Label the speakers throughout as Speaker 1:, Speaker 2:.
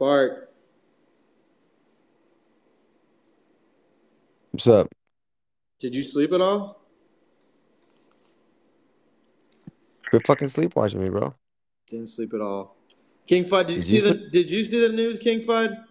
Speaker 1: Bark,
Speaker 2: What's up?
Speaker 1: did you sleep at all?
Speaker 2: Quit fucking sleep watching me, bro.
Speaker 1: Didn't sleep at all. King Fud, did,
Speaker 2: Did
Speaker 1: you
Speaker 2: you
Speaker 1: see the
Speaker 2: sleep?
Speaker 1: Did you see the news, King Fud?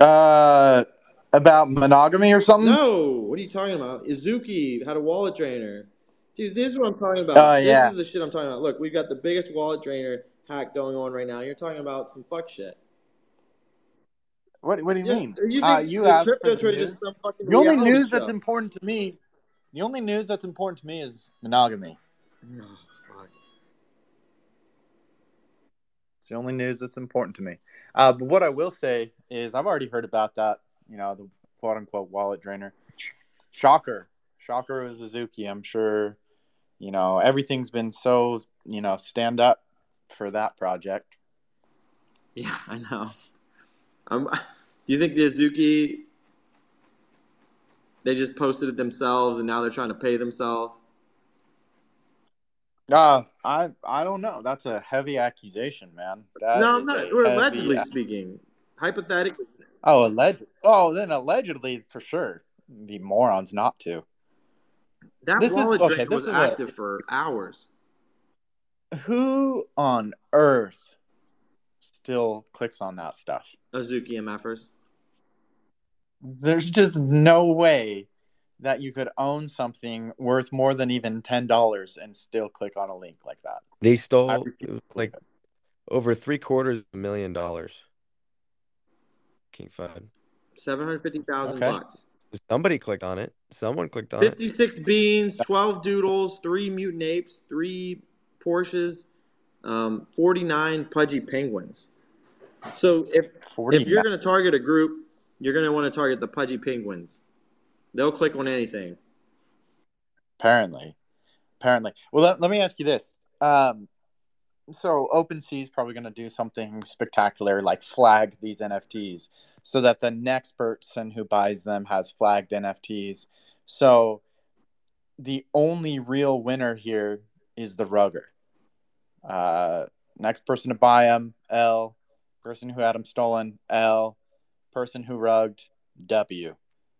Speaker 3: Uh, about monogamy or something?
Speaker 1: No. What are you talking about? Azuki had a wallet drainer. Dude, this is what I'm talking about.
Speaker 3: Oh,
Speaker 1: this
Speaker 3: yeah.
Speaker 1: is the shit I'm talking about. Look, we've got the biggest wallet drainer hack going on right now. You're talking about some fuck shit.
Speaker 3: What What do you
Speaker 1: Yeah,
Speaker 3: mean?
Speaker 1: you
Speaker 3: Uh, you
Speaker 1: the
Speaker 3: asked for the news.
Speaker 1: just some fucking
Speaker 3: The only news
Speaker 1: show.
Speaker 3: that's important to me, the only news that's important to me is monogamy.
Speaker 1: Oh, fuck.
Speaker 3: It's the only news that's important to me. Uh, but what I will say is, I've already heard about that. You know, the quote unquote wallet drainer. Shocker, shocker was Suzuki. I'm sure. You know, everything's been so you know stand up for that project.
Speaker 1: Yeah, I know. Um, do you think the Azuki they just posted it themselves and now they're trying to pay themselves?
Speaker 3: Uh, I I don't know. That's a heavy accusation, man. That
Speaker 1: no,
Speaker 3: is
Speaker 1: not. We're allegedly
Speaker 3: ac-
Speaker 1: speaking. Hypothetically,
Speaker 3: Oh, alleged. Oh, then allegedly for sure. Be morons not to.
Speaker 1: that
Speaker 3: This is- okay, this
Speaker 1: was
Speaker 3: a-
Speaker 1: active for hours.
Speaker 3: Who on earth still clicks on that stuff?
Speaker 1: Azuki MFers.
Speaker 3: There's just no way that you could own something worth more than even ten dollars and still click on a link like that.
Speaker 2: They
Speaker 3: I
Speaker 2: stole
Speaker 3: refuse
Speaker 2: it was
Speaker 3: to believe
Speaker 2: like over three quarters of a million dollars. King Fud.
Speaker 1: Seven hundred fifty thousand
Speaker 3: Okay.
Speaker 1: bucks.
Speaker 2: Somebody clicked on it. Someone clicked on it.
Speaker 1: Fifty-six beans, twelve doodles, three mutant apes, three Porsches, um, forty-nine pudgy penguins. So if
Speaker 3: Forty.
Speaker 1: if you're going to target a group, you're going to want to target the pudgy penguins. They'll click on anything.
Speaker 3: Apparently, apparently. Well, let, let me ask you this. Um, so OpenSea is probably going to do something spectacular, like flag these NFTs, so that the next person who buys them has flagged NFTs. So the only real winner here is the rugger. Uh, next person to buy them, L. Person who had them stolen, L. Person who rugged, W.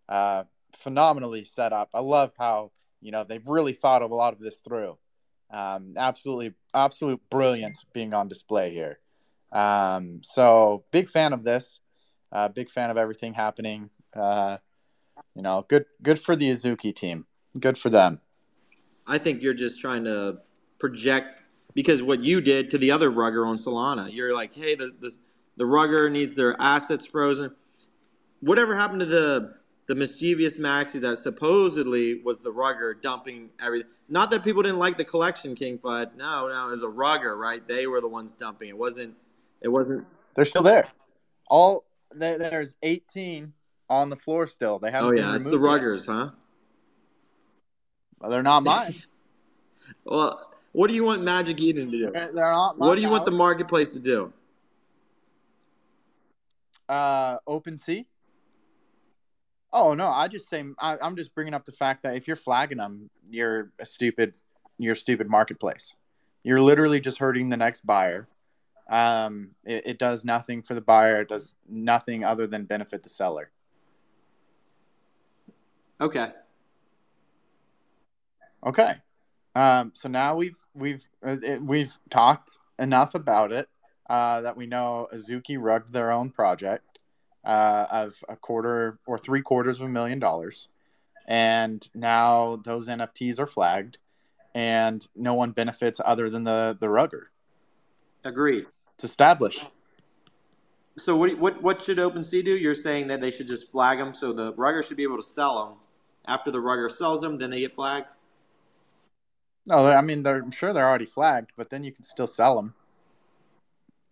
Speaker 3: Uh, phenomenally set up. I love how you know they've really thought of a lot of this through. Um, absolutely, absolute brilliance being on display here. Um, so big fan of this. Uh, big fan of everything happening. Uh, you know, good, good for the Azuki team. Good for them.
Speaker 1: I think you're just trying to project because what you did to the other rugger on Solana, you're like, hey, the the, the rugger needs their assets frozen. Whatever happened to the the mischievous maxi that supposedly was the rugger dumping everything? Not that people didn't like the collection, King Fud. No, no, it was a rugger, right? They were the ones dumping. It wasn't. It wasn't.
Speaker 3: They're still there. All there, there's 18 on the floor still. They haven't
Speaker 1: Oh
Speaker 3: been
Speaker 1: yeah, it's the
Speaker 3: yet.
Speaker 1: ruggers, huh?
Speaker 3: Well, they're not mine.
Speaker 1: Well, what do you want Magic Eden to do?
Speaker 3: they're, they're not.
Speaker 1: What do you want the marketplace to do?
Speaker 3: uh, OpenSea? Oh no, I just say I, I'm just bringing up the fact that if you're flagging them, you're a stupid, you're a stupid marketplace. You're literally just hurting the next buyer. Um, it, it does nothing for the buyer. It does nothing other than benefit the seller.
Speaker 1: Okay.
Speaker 3: Okay. Um, so now we've we've uh, it, we've talked enough about it uh, that we know Azuki rugged their own project uh, of a quarter or three quarters of a million dollars, and now those NFTs are flagged, and no one benefits other than the the rugger.
Speaker 1: Agreed.
Speaker 3: It's established.
Speaker 1: So what, what what should OpenSea do? You're saying that they should just flag them, so the rugger should be able to sell them. After the rugger sells them, then they get flagged.
Speaker 3: No, I mean they're I'm sure they're already flagged, but then you can still sell them.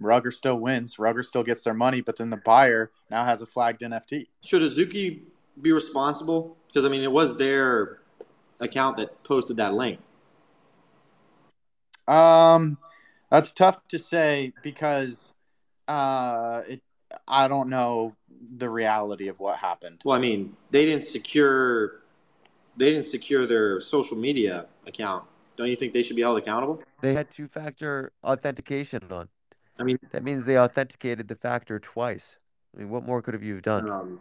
Speaker 3: Rugger still wins. Rugger still gets their money, but then the buyer now has a flagged NFT.
Speaker 1: Should Azuki be responsible? Because I mean, it was their account that posted that link.
Speaker 3: Um, that's tough to say because uh, it. I don't know the reality of what happened.
Speaker 1: Well, I mean, they didn't secure they didn't secure their social media account. Don't you think they should be held accountable?
Speaker 2: They had two factor authentication on.
Speaker 1: I mean,
Speaker 2: That means they authenticated the factor twice. I mean, what more could have you done?
Speaker 1: um,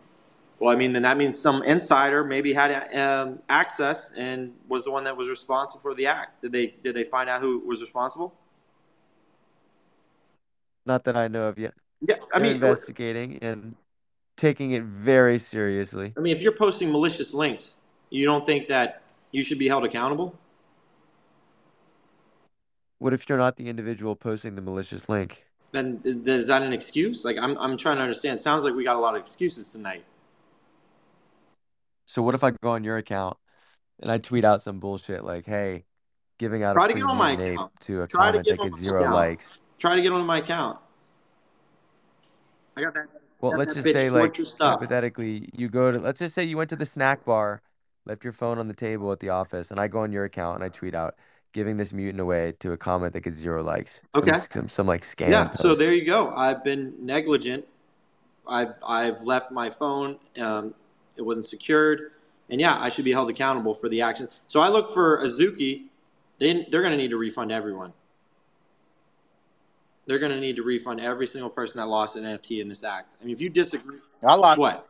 Speaker 1: well, I mean, then that means some insider maybe had um, access and was the one that was responsible for the act. Did they did they find out who was responsible?
Speaker 2: Not that I know of yet.
Speaker 1: Yeah, I
Speaker 2: They're
Speaker 1: mean,
Speaker 2: investigating and taking it very seriously.
Speaker 1: I mean, if you're posting malicious links, you don't think that you should be held accountable?
Speaker 2: What if you're not the individual posting the malicious link?
Speaker 1: Then th- is that an excuse? Like, I'm I'm trying to understand. Sounds like we got a lot of excuses tonight.
Speaker 2: So what if I go on your account and I tweet out some bullshit like, "Hey, giving out
Speaker 1: Try
Speaker 2: a
Speaker 1: to
Speaker 2: free
Speaker 1: get on my account.
Speaker 2: to a
Speaker 1: Try to
Speaker 2: comment
Speaker 1: get
Speaker 2: that gets zero
Speaker 1: account.
Speaker 2: likes."
Speaker 1: Try to get on my account. I got that.
Speaker 2: Well,
Speaker 1: got
Speaker 2: let's
Speaker 1: that
Speaker 2: just say, like, hypothetically, you go to, let's just say you went to the snack bar, left your phone on the table at the office, and I go on your account and I tweet out, giving this mutant away to a comment that gets zero likes. Some,
Speaker 1: Okay.
Speaker 2: Some, some like scam
Speaker 1: Yeah. So there you go. I've been negligent. I've I've left my phone. Um, it wasn't secured, and yeah, I should be held accountable for the action. So I look for Azuki. They they're going to need to refund everyone. They're going to need to refund every single person that lost an NFT in this act. I mean, if you disagree,
Speaker 3: I lost
Speaker 1: what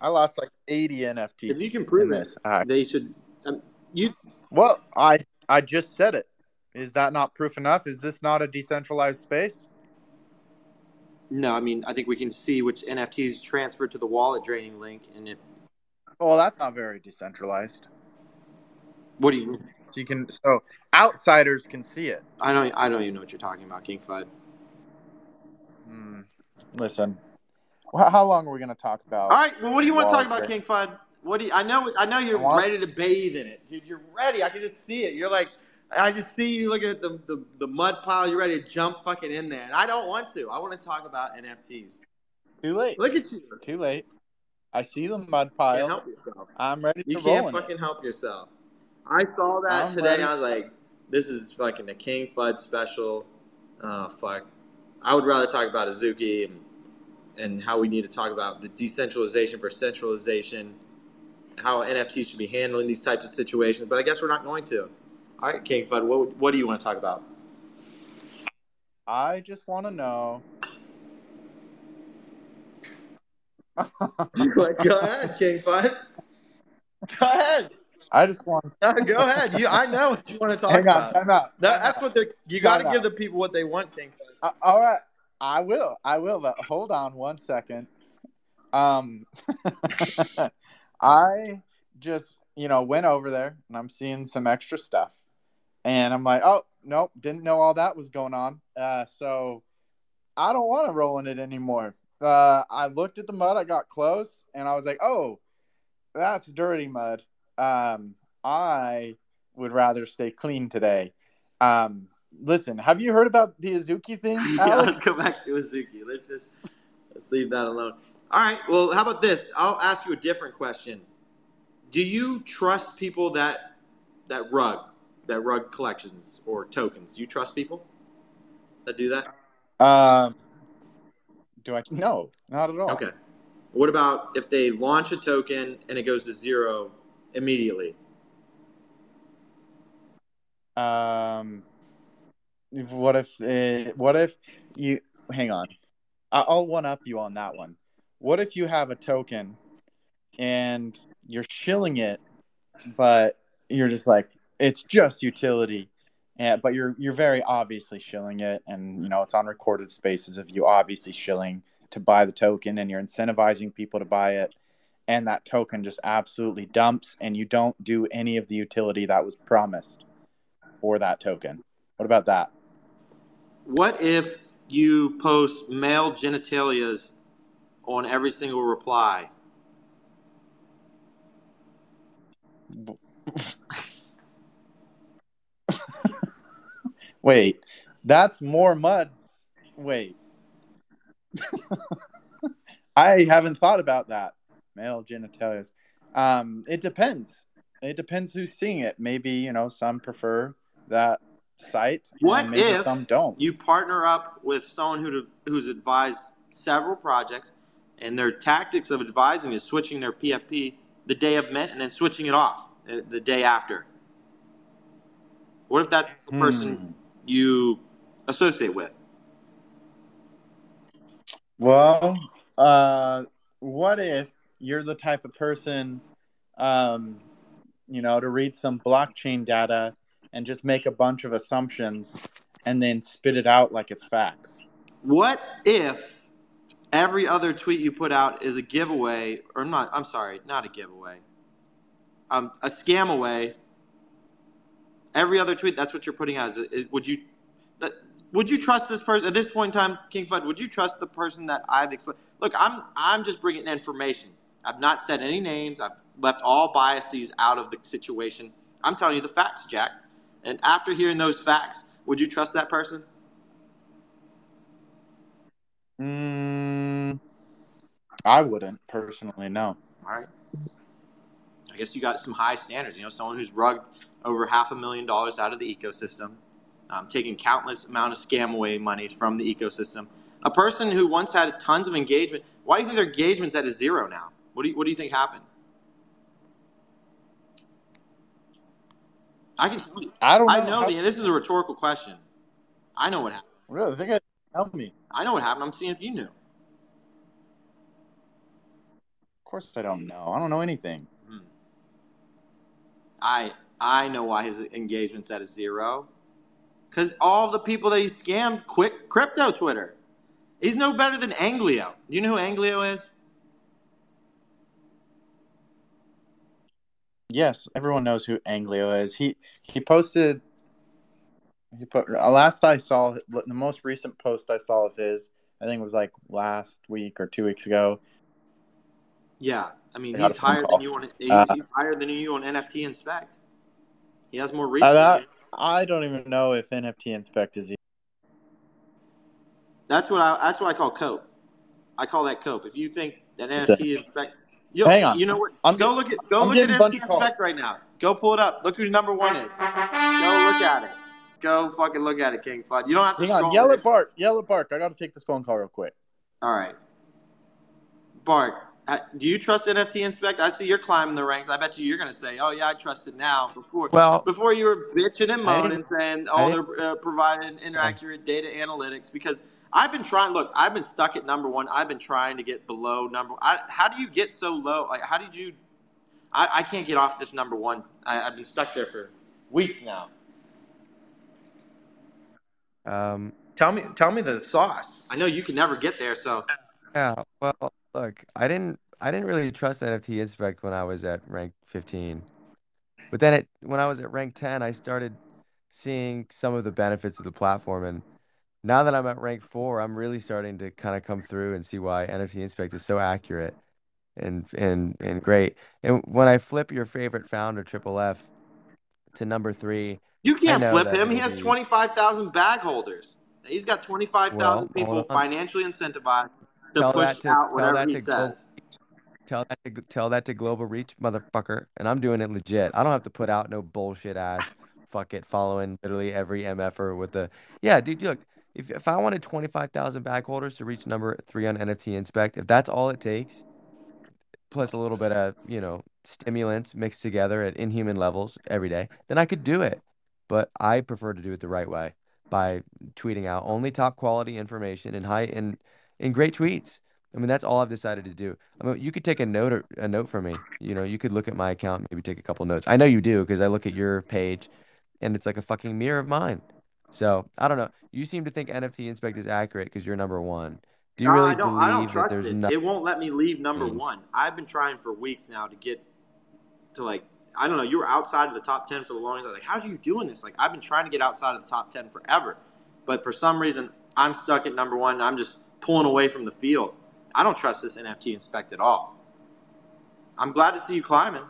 Speaker 3: I lost like 80 NFTs.
Speaker 1: if you can prove
Speaker 3: in
Speaker 1: it,
Speaker 3: this act.
Speaker 1: they should. Um, you
Speaker 3: Well, I I just said it. Is that not proof enough? Is this not a decentralized space?
Speaker 1: no. I mean, I think we can see which NFTs transferred to the wallet draining link, and if
Speaker 3: Well, that's not very decentralized.
Speaker 1: what do you?
Speaker 3: So you can so outsiders can see it.
Speaker 1: I don't. I don't even know what you're talking about, King Fud.
Speaker 3: Hmm. Listen, how long are we going to talk about?
Speaker 1: All right. Well, what do you want to talk about, King Fud? What do you? I know. I know you're
Speaker 3: I
Speaker 1: ready to bathe in it, dude. You're ready. I can just see it. You're like, I just see you looking at the, the the mud pile. You're ready to jump fucking in there, and I don't want to. I want to talk about NFTs.
Speaker 3: Too late.
Speaker 1: Look at you.
Speaker 3: Too late. I see the mud pile.
Speaker 1: can't help yourself.
Speaker 3: I'm ready
Speaker 1: You
Speaker 3: to
Speaker 1: can't
Speaker 3: in it.
Speaker 1: fucking help yourself. I saw that
Speaker 3: I'm
Speaker 1: today.
Speaker 3: ready.
Speaker 1: I was like, this is fucking a King Fud special. Oh fuck. I would rather talk about Azuki and and how we need to talk about the decentralization for centralization, how NFTs should be handling these types of situations. But I guess we're not going to. All right, King Fud, what what do you want to talk about?
Speaker 3: I just want to know.
Speaker 1: go ahead, King Fud. Go ahead.
Speaker 3: I just want.
Speaker 1: No, go ahead. You, I know what you want to talk
Speaker 3: Hang on,
Speaker 1: about.
Speaker 3: time out.
Speaker 1: That, that's what they're. You got to give the people what they want, King Fud.
Speaker 3: Uh, all right, I will. I will. But hold on one second. Um, I just you know went over there and I'm seeing some extra stuff, and I'm like, oh nope, didn't know all that was going on. Uh, so I don't want to roll in it anymore. Uh, I looked at the mud. I got close, and I was like, oh, that's dirty mud. Um, I would rather stay clean today. Um, listen, have you heard about the Azuki thing,
Speaker 1: yeah, let's go back to Azuki. Let's just let's leave that alone. All right. Well, how about this? I'll ask you a different question. Do you trust people that that rug that rug collections or tokens? Do you trust people that do that?
Speaker 3: Um, do I? No, not at all.
Speaker 1: Okay. What about if they launch a token and it goes to zero immediately?
Speaker 3: Um, what if? Uh, what if you? Hang on, I'll one up you on that one. What if you have a token and you're shilling it, but you're just like it's just utility, and but you're you're very obviously shilling it, and you know it's on recorded spaces of you obviously shilling to buy the token, and you're incentivizing people to buy it, and that token just absolutely dumps, and you don't do any of the utility that was promised for that token. What about that?
Speaker 1: What if you post male genitalias on every single reply?
Speaker 3: Wait, that's more mud. Wait. I haven't thought about that. Male genitalia. Um, it depends. It depends who's seeing it. Maybe, you know, some prefer that site.
Speaker 1: What
Speaker 3: maybe
Speaker 1: if
Speaker 3: some don't?
Speaker 1: You partner up with someone who who's advised several projects, and their tactics of advising is switching their PFP the day of mint and then switching it off uh, the day after. What if that's the person
Speaker 3: Hmm.
Speaker 1: you associate with?
Speaker 3: Well, uh, what if you're the type of person, um, you know, to read some blockchain data and just make a bunch of assumptions and then spit it out like it's facts?
Speaker 1: What if every other tweet you put out is a giveaway, or not? I'm sorry, not a giveaway. Um, a scam away. Every other tweet, that's what you're putting out. Is, is would you that would you trust this person at this point in time, King Fud? Would you trust the person that I've explained? Look, I'm I'm just bringing information. I've not said any names. I've left all biases out of the situation. I'm telling you the facts, Jack. And after hearing those facts, would you trust that person?
Speaker 3: Mm, I wouldn't personally. No.
Speaker 1: All right. I guess you got some high standards. You know, someone who's rugged over half a million dollars out of the ecosystem, um, taking countless amount of scam away monies from the ecosystem. A person who once had tons of engagement. Why do you think their engagement's at a zero now? What do you, what do you think happened? I can tell you.
Speaker 3: I don't know.
Speaker 1: I know
Speaker 3: how-
Speaker 1: the. This is a rhetorical question. I know what happened.
Speaker 3: Really? I think I tell me.
Speaker 1: I know what happened. I'm seeing if you knew.
Speaker 3: Of course I don't know. I don't know anything.
Speaker 1: Hmm. I I know why his engagement's at a zero. Because all the people that he scammed quit crypto Twitter. He's no better than Anglio. Do you know who Anglio is?
Speaker 3: Yes, everyone knows who Anglio is. He he posted. He put uh, last I saw the most recent post I saw of his. I think it was like last week or two weeks ago.
Speaker 1: Yeah. I mean, he's higher than you on he's,
Speaker 3: Uh,
Speaker 1: he's higher than you on NFT Inspect. He has more reach.
Speaker 3: Uh, that. I don't even know if NFT Inspect is.
Speaker 1: That's what I that's what I call cope. I call that cope. If you think that NFT Inspect, you,
Speaker 3: Hang on.
Speaker 1: You know what?
Speaker 3: I'm
Speaker 1: go look at go
Speaker 3: I'm
Speaker 1: look at
Speaker 3: getting a bunch
Speaker 1: NFT
Speaker 3: of calls.
Speaker 1: Inspect right now. Go pull it up. Look who number one is. Go look at it. Go fucking look at it, King Fud. You don't have to
Speaker 3: Hang
Speaker 1: scroll.
Speaker 3: on, yell
Speaker 1: it.
Speaker 3: at Bark. Yell at Bark. I got to take this phone call real quick.
Speaker 1: All right, Bark. uh, Do you trust NFT Inspect? I see you're climbing the ranks. I bet you you're going to say, "Oh yeah, I trust it now." Before,
Speaker 2: Well,
Speaker 1: before you were bitching and
Speaker 2: I
Speaker 1: moaning, saying,
Speaker 2: I
Speaker 1: "Oh, they're uh, providing inaccurate data analytics." Because I've been trying. Look, I've been stuck at number one. I've been trying to get below number. I, how do you get so low? Like, how did you? I, I can't get off this number one. I, I've been stuck there for weeks now.
Speaker 2: Um,
Speaker 1: Tell me, tell me the sauce. I know you can never get there, so
Speaker 2: yeah. Well, look, I didn't, I didn't really trust NFT Inspect when I was at rank 15, but then it, when I was at rank 10, I started seeing some of the benefits of the platform, and now that I'm at rank four, I'm really starting to kind of come through and see why NFT Inspect is so accurate and and and great. And when I flip your favorite founder, Triple F, to number three,
Speaker 1: you can't flip him. He has
Speaker 2: be-
Speaker 1: twenty five thousand bag holders. He's got twenty five thousand
Speaker 2: Well,
Speaker 1: people financially incentivized to
Speaker 2: Tell
Speaker 1: push
Speaker 2: to-
Speaker 1: out whatever he says.
Speaker 2: Tell that to tell that to Global Reach, motherfucker. And I'm doing it legit. I don't have to put out no bullshit ass fuck it following literally every MFer with the yeah, dude. Look, if if I wanted twenty five thousand bag holders to reach number three on NFT Inspect, if that's all it takes, plus a little bit of you know stimulants mixed together at inhuman levels every day, then I could do it. But I prefer to do it the right way by tweeting out only top quality information and high and in great tweets. I mean, that's all I've decided to do. I mean, you could take a note or a note from me. You know, you could look at my account, maybe take a couple notes. I know you do because I look at your page, and it's like a fucking mirror of mine. So I don't know. You seem to think NFT Inspect is accurate because you're number one. Do you
Speaker 1: No,
Speaker 2: really
Speaker 1: I don't.
Speaker 2: believe
Speaker 1: I don't
Speaker 2: that there's
Speaker 1: it.
Speaker 2: no?
Speaker 1: It won't let me leave number one. I've been trying for weeks now to get to like I don't know. You were outside of the top ten for the longest. I was like, how are you doing this? Like I've been trying to get outside of the top ten forever, but for some reason I'm stuck at number one. I'm just pulling away from the field. I don't trust this NFT inspect at all. I'm glad to see you climbing,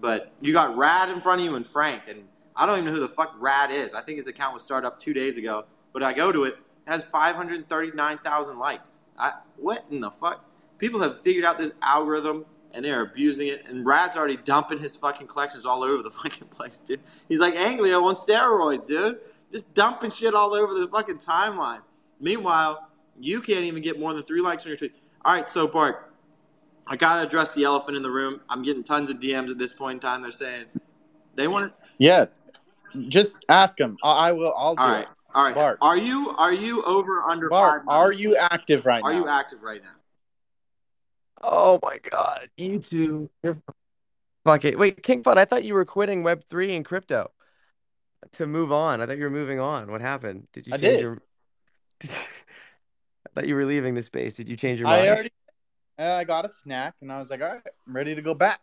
Speaker 1: but you got Rad in front of you and Frank, and I don't even know who the fuck Rad is. I think his account was started up two days ago, but I go to it, it has 539,000 likes. I, what in the fuck? People have figured out this algorithm and they're abusing it. And Rad's already dumping his fucking collections all over the fucking place, dude. He's like Anglio on steroids, dude. Just dumping shit all over the fucking timeline. Meanwhile, you can't even get more than three likes on your tweet. All right, so Bark, I gotta address the elephant in the room. I'm getting tons of DMs at this point in time. They're saying they want to.
Speaker 3: Yeah, just ask them. I, I will. I'll do
Speaker 1: All
Speaker 3: it.
Speaker 1: right, All right.
Speaker 3: Bark.
Speaker 1: Are you are you over under Bark,
Speaker 3: are you active right
Speaker 1: Are
Speaker 3: now?
Speaker 1: Are you active right now?
Speaker 2: Oh my god, you two. You're... Fuck it. Wait, King Fud, I thought you were quitting Web three and crypto to move on. I thought you were moving on. What happened? Did you
Speaker 3: I did.
Speaker 2: your? I thought you were leaving the space. Did you change your mind?
Speaker 3: I already. uh, I got a snack and I was like, all right, I'm ready to go back.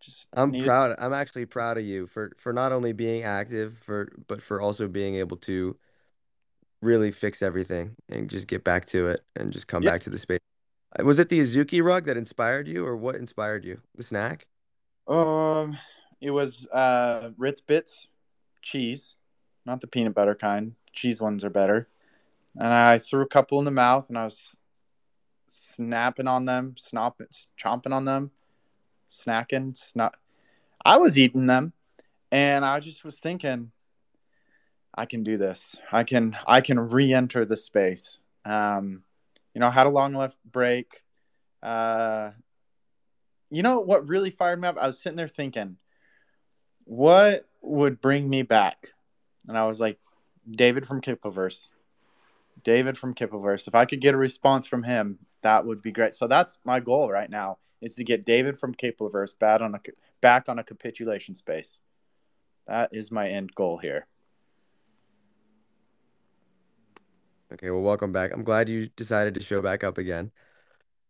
Speaker 3: Just
Speaker 2: I'm
Speaker 3: needed-
Speaker 2: proud. I'm actually proud of you for for not only being active for but for also being able to really fix everything and just get back to it and just come
Speaker 3: Yeah.
Speaker 2: back to the space. Uh, Was it the Azuki rug that inspired you, or what inspired you? The snack?
Speaker 3: Um, it was uh Ritz Bits cheese, not the peanut butter kind. Cheese ones are better. And I threw a couple in the mouth, and I was snapping on them, snopping, chomping on them, snacking, snot. I was eating them, and I just was thinking, I can do this. I can. I can re-enter the space. Um, you know, had a long left break. Uh, you know what really fired me up? I was sitting there thinking, what would bring me back? And I was like, David from Kippoverse. David from Kippoverse. If I could get a response from him, that would be great. So that's my goal right now is to get David from Kippoverse back on a back on a capitulation space. That is my end goal here.
Speaker 2: Okay, well, welcome back. I'm glad you decided to show back up again.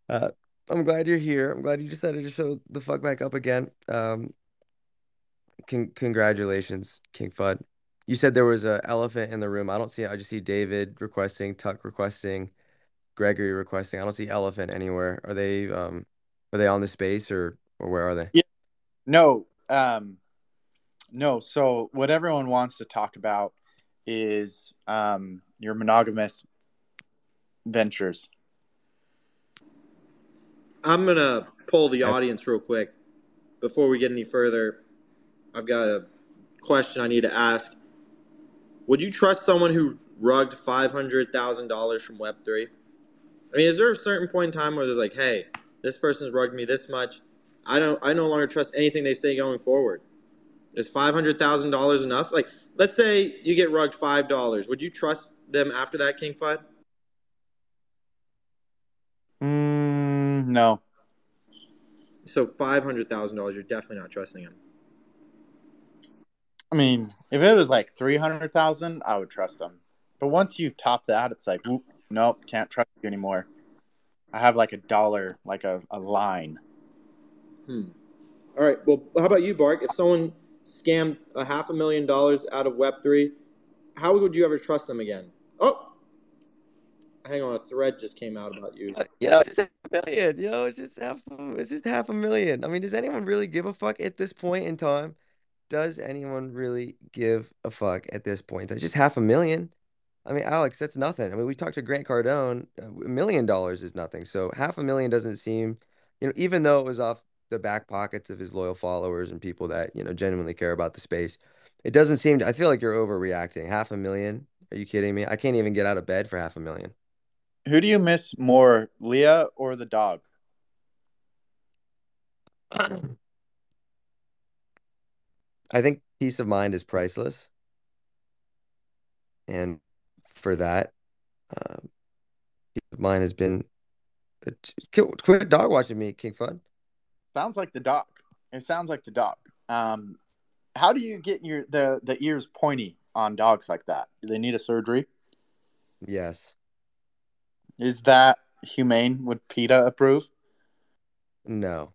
Speaker 2: Uh, I'm glad you're here. I'm glad you decided to show the fuck back up again. Um, con congratulations, King Fud. You said there was an elephant in the room. I don't see it. I just see David requesting, Tuck requesting, Gregory requesting. I don't see elephant anywhere. Are they um are they on the space or or where are they? Yeah.
Speaker 3: No, um, no. So what everyone wants to talk about is um, your monogamous ventures.
Speaker 1: I'm gonna poll the audience real quick before we get any further. I've got a question I need to ask. Would you trust someone who rugged five hundred thousand dollars from Web three? I mean, is there a certain point in time where there's like, hey, this person's rugged me this much. I don't. I no longer trust anything they say going forward. Is five hundred thousand dollars enough? Like, let's say you get rugged five dollars. Would you trust them after that, King Five?
Speaker 3: Mm, no,
Speaker 1: So five hundred thousand dollars, you're definitely not trusting them.
Speaker 3: I mean, if it was like three hundred thousand, I would trust them. But once you top that, it's like, whoop, nope, can't trust you anymore. I have like a dollar, like a, a line.
Speaker 1: Hmm. All right. Well, how about you, Bark? If someone scammed a half a million dollars out of Web three, how would you ever trust them again? Oh, hang on. A thread just came out about you.
Speaker 2: Uh, You know, it's just a million. You know, it's just half. It's just half a million. I mean, does anyone really give a fuck at this point in time? Does anyone really give a fuck at this point? That's just half a million. I mean, Alex, that's nothing. I mean, we talked to Grant Cardone. uh, A million dollars is nothing. So half a million doesn't seem, you know, even though it was off the back pockets of his loyal followers and people that you know genuinely care about the space, it doesn't seem. To, I feel like you're overreacting. Half a million? Are you kidding me? I can't even get out of bed for half a million.
Speaker 3: Who do you miss more, Leah or the dog?
Speaker 2: I think peace of mind is priceless. And for that, uh, peace of mind has been. Quit quit dog watching me, King Fud.
Speaker 3: Sounds like the dog. It sounds like the dog. Um, how do you get your the the ears pointy on dogs like that? Do they need a surgery?
Speaker 2: Yes.
Speaker 3: Is that humane? Would PETA approve?
Speaker 2: No.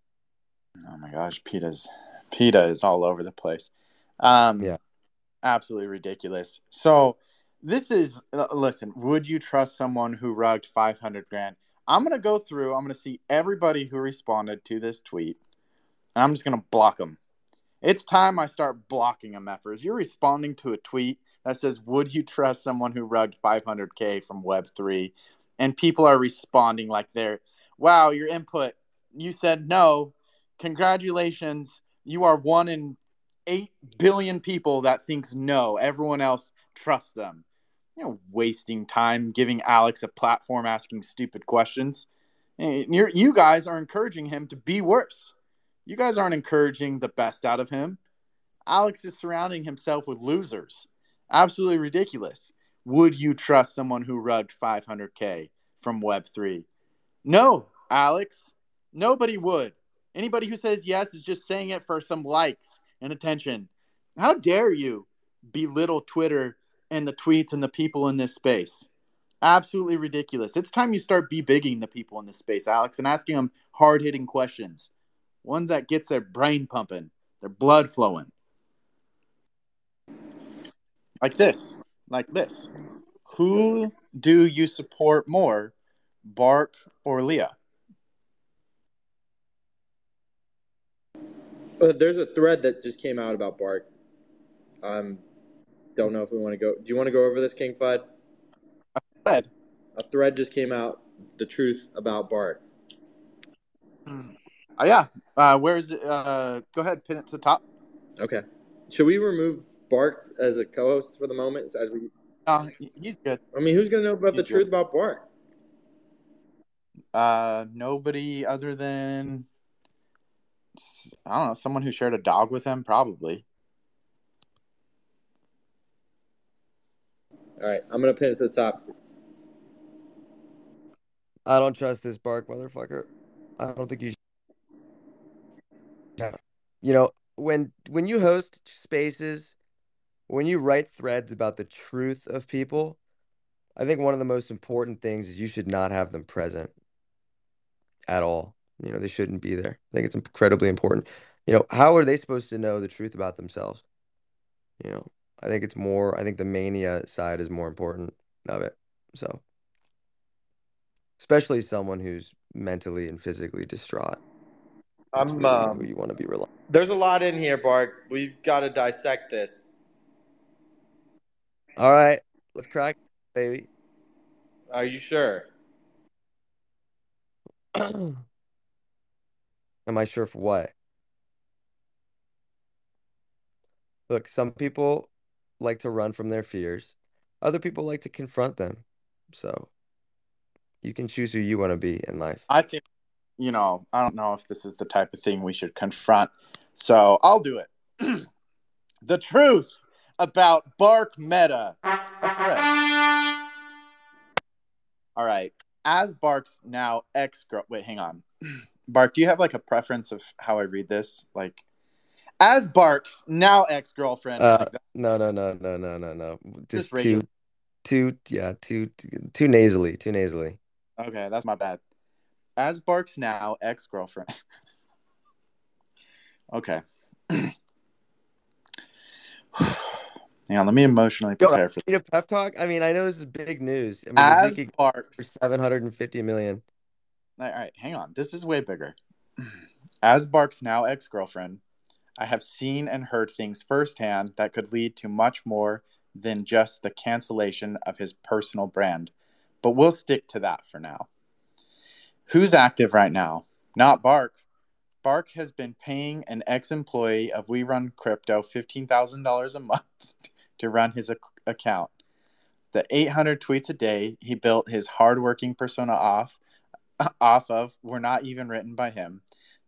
Speaker 3: Oh my gosh, PETA's PETA is all over the place. Um,
Speaker 2: Yeah.
Speaker 3: absolutely ridiculous. So this is listen. Would you trust someone who rugged five hundred grand? I'm gonna go through. I'm gonna see everybody who responded to this tweet, and I'm just gonna block them. It's time I start blocking them. Effers, you're responding to a tweet that says, "Would you trust someone who rugged 500k from Web3? And people are responding like they're, "Wow, your input. You said no. Congratulations. You are one in eight billion people that thinks no. Everyone else trusts them." You know, wasting time giving Alex a platform asking stupid questions. You're, you guys are encouraging him to be worse. You guys aren't encouraging the best out of him. Alex is surrounding himself with losers. Absolutely ridiculous. Would you trust someone who rugged 500K from Web3? No, Alex. Nobody would. Anybody who says yes is just saying it for some likes and attention. How dare you belittle Twitter and the tweets and the people in this space? Absolutely ridiculous. It's time you start be-bigging the people in this space, Alex, and asking them hard-hitting questions. Ones that gets their brain pumping, their blood flowing. Like this. Like this. Who do you support more, Bark or Leah?
Speaker 1: Uh, there's a thread that just came out about Bark. Um, don't know if we want to go. Do you want to go over this, King Fud?
Speaker 3: Thread.
Speaker 1: A thread just came out. The truth about Bark.
Speaker 3: Oh yeah. Uh, where's it? Uh, go ahead, pin it to the top.
Speaker 1: Okay. Should we remove Bark as a co-host for the moment? As we,
Speaker 3: Uh, he's good.
Speaker 1: I mean, who's gonna know about the
Speaker 3: He's
Speaker 1: truth about Bark?
Speaker 3: Uh, nobody other than I don't know someone who shared a dog with him, probably.
Speaker 1: All right, I'm gonna pin it to the top.
Speaker 2: I don't trust this bark motherfucker. I don't think you. You know when when you host spaces, when you write threads about the truth of people, I think one of the most important things is you should not have them present at all. You know they shouldn't be there. I think it's incredibly important. You know how are they supposed to know the truth about themselves? You know I think it's more. I think the mania side is more important of it. So especially someone who's mentally and physically distraught. That's
Speaker 1: I'm.
Speaker 2: really
Speaker 1: Um,
Speaker 2: who you want to be relying.
Speaker 1: there's a lot in here, Bark. We've got to dissect this.
Speaker 2: All right, let's crack, baby.
Speaker 1: Are you sure?
Speaker 2: Am I sure for what? Look, some people like to run from their fears. Other people like to confront them. So you can choose who you want to be in life.
Speaker 3: I think, you know, I don't know if this is the type of thing we should confront, so I'll do it. the truth about Bark Meta. A thread. All right. As Bark's now ex girl. Wait, hang on. Bark, do you have like a preference of how I read this? Like, as Bark's now ex girlfriend.
Speaker 2: Uh,
Speaker 3: like
Speaker 2: no, no, no, no, no, no, no. Just
Speaker 3: Just
Speaker 2: too, too, yeah, too, too nasally, too nasally.
Speaker 3: Okay, that's my bad. As Bark's now ex girlfriend. okay. Hang on, let me emotionally
Speaker 2: Yo,
Speaker 3: prepare for
Speaker 2: Need a pep talk? I mean, I know this is big news. I mean,
Speaker 3: As
Speaker 2: Ezekiel
Speaker 3: Bark's.
Speaker 2: for 750 million.
Speaker 3: All right, hang on. This is way bigger. As Bark's now ex girlfriend, I have seen and heard things firsthand that could lead to much more than just the cancellation of his personal brand. But we'll stick to that for now. Who's active right now? Not Bark. Bark has been paying an ex employee of We Run Crypto $15,000 a month to run his ac- account. The 800 tweets a day he built his hardworking persona off off of were not even written by him.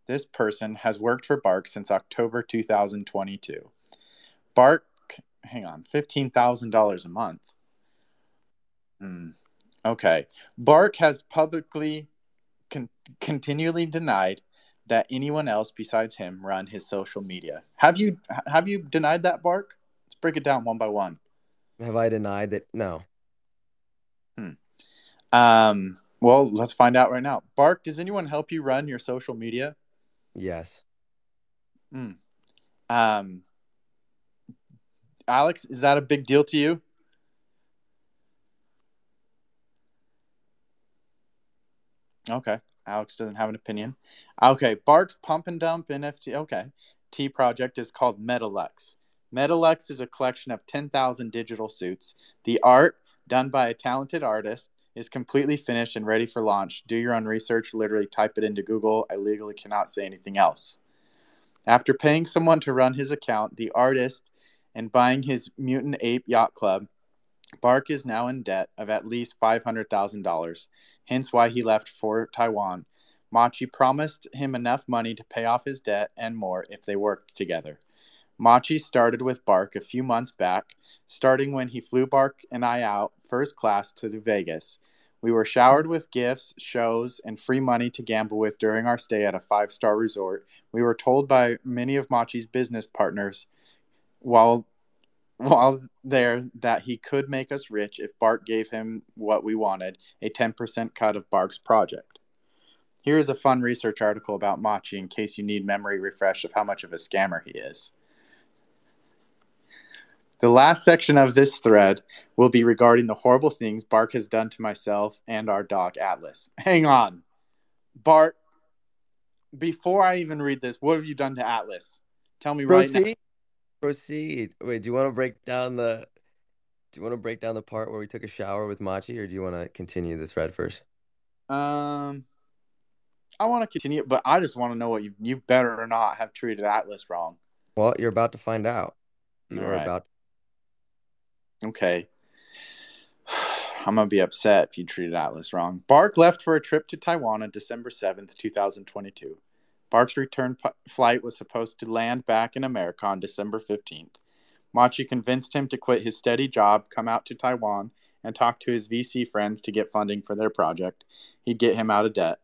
Speaker 3: This person has worked for Bark since October 2022. Bark, hang on, $15,000 a month. Hmm. Okay. Bark has publicly continually denied that anyone else besides him run his social media. Have you have you denied that, Bark? Let's break it down one by one.
Speaker 2: Have I denied that? No. Hmm.
Speaker 3: Um, well, let's find out right now. Bark, does anyone help you run your social media?
Speaker 2: Yes. Hmm.
Speaker 3: Um, Alex, is that a big deal to you? Okay. Alex doesn't have an opinion. Okay. Bark's Pump and Dump NFT. Okay. T project is called Metalux. Metalux is a collection of 10,000 digital suits. The art, done by a talented artist, is completely finished and ready for launch. Do your own research. Literally type it into Google. I legally cannot say anything else. After paying someone to run his account, the artist, and buying his Mutant Ape Yacht Club, Bark is now in debt of at least $500,000, hence why he left for Taiwan. Machi promised him enough money to pay off his debt and more if they worked together. Machi started with Bark a few months back, starting when he flew Bark and I out first class to Vegas. We were showered with gifts, shows, and free money to gamble with during our stay at a five star resort. We were told by many of Machi's business partners while while there that he could make us rich if Bark gave him what we wanted a 10% cut of Bark's project. Here is a fun research article about Machi in case you need memory refresh of how much of a scammer he is. The last section of this thread will be regarding the horrible things Bark has done to myself and our dog Atlas. Hang on. Bark, before I even read this, what have you done to Atlas? Tell me
Speaker 2: Proceed.
Speaker 3: right now.
Speaker 2: Proceed. Wait, do you want to break down the do you want to break down the part where we took a shower with Machi or do you want to continue the thread first?
Speaker 3: Um, I want to continue, but I just want to know what you you better or not have treated Atlas wrong.
Speaker 2: Well, you're about to find out. You're
Speaker 3: right.
Speaker 2: about
Speaker 3: Okay. I'm gonna be upset if you treated Atlas wrong. Bark left for a trip to Taiwan on December 7th, 2022. Bark's return p- flight was supposed to land back in America on December 15th. Machi convinced him to quit his steady job, come out to Taiwan, and talk to his VC friends to get funding for their project. He'd get him out of debt.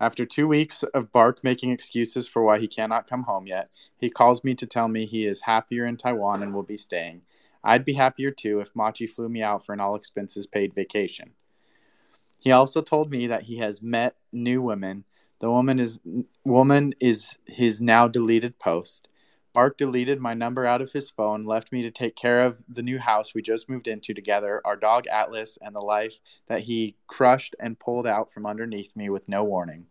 Speaker 3: After two weeks of Bark making excuses for why he cannot come home yet, he calls me to tell me he is happier in Taiwan and will be staying. I'd be happier too if Machi flew me out for an all expenses paid vacation. He also told me that he has met new women. The woman is woman is his now deleted post. Bark deleted my number out of his phone, left me to take care of the new house we just moved into together, our dog Atlas, and the life that he crushed and pulled out from underneath me with no warning.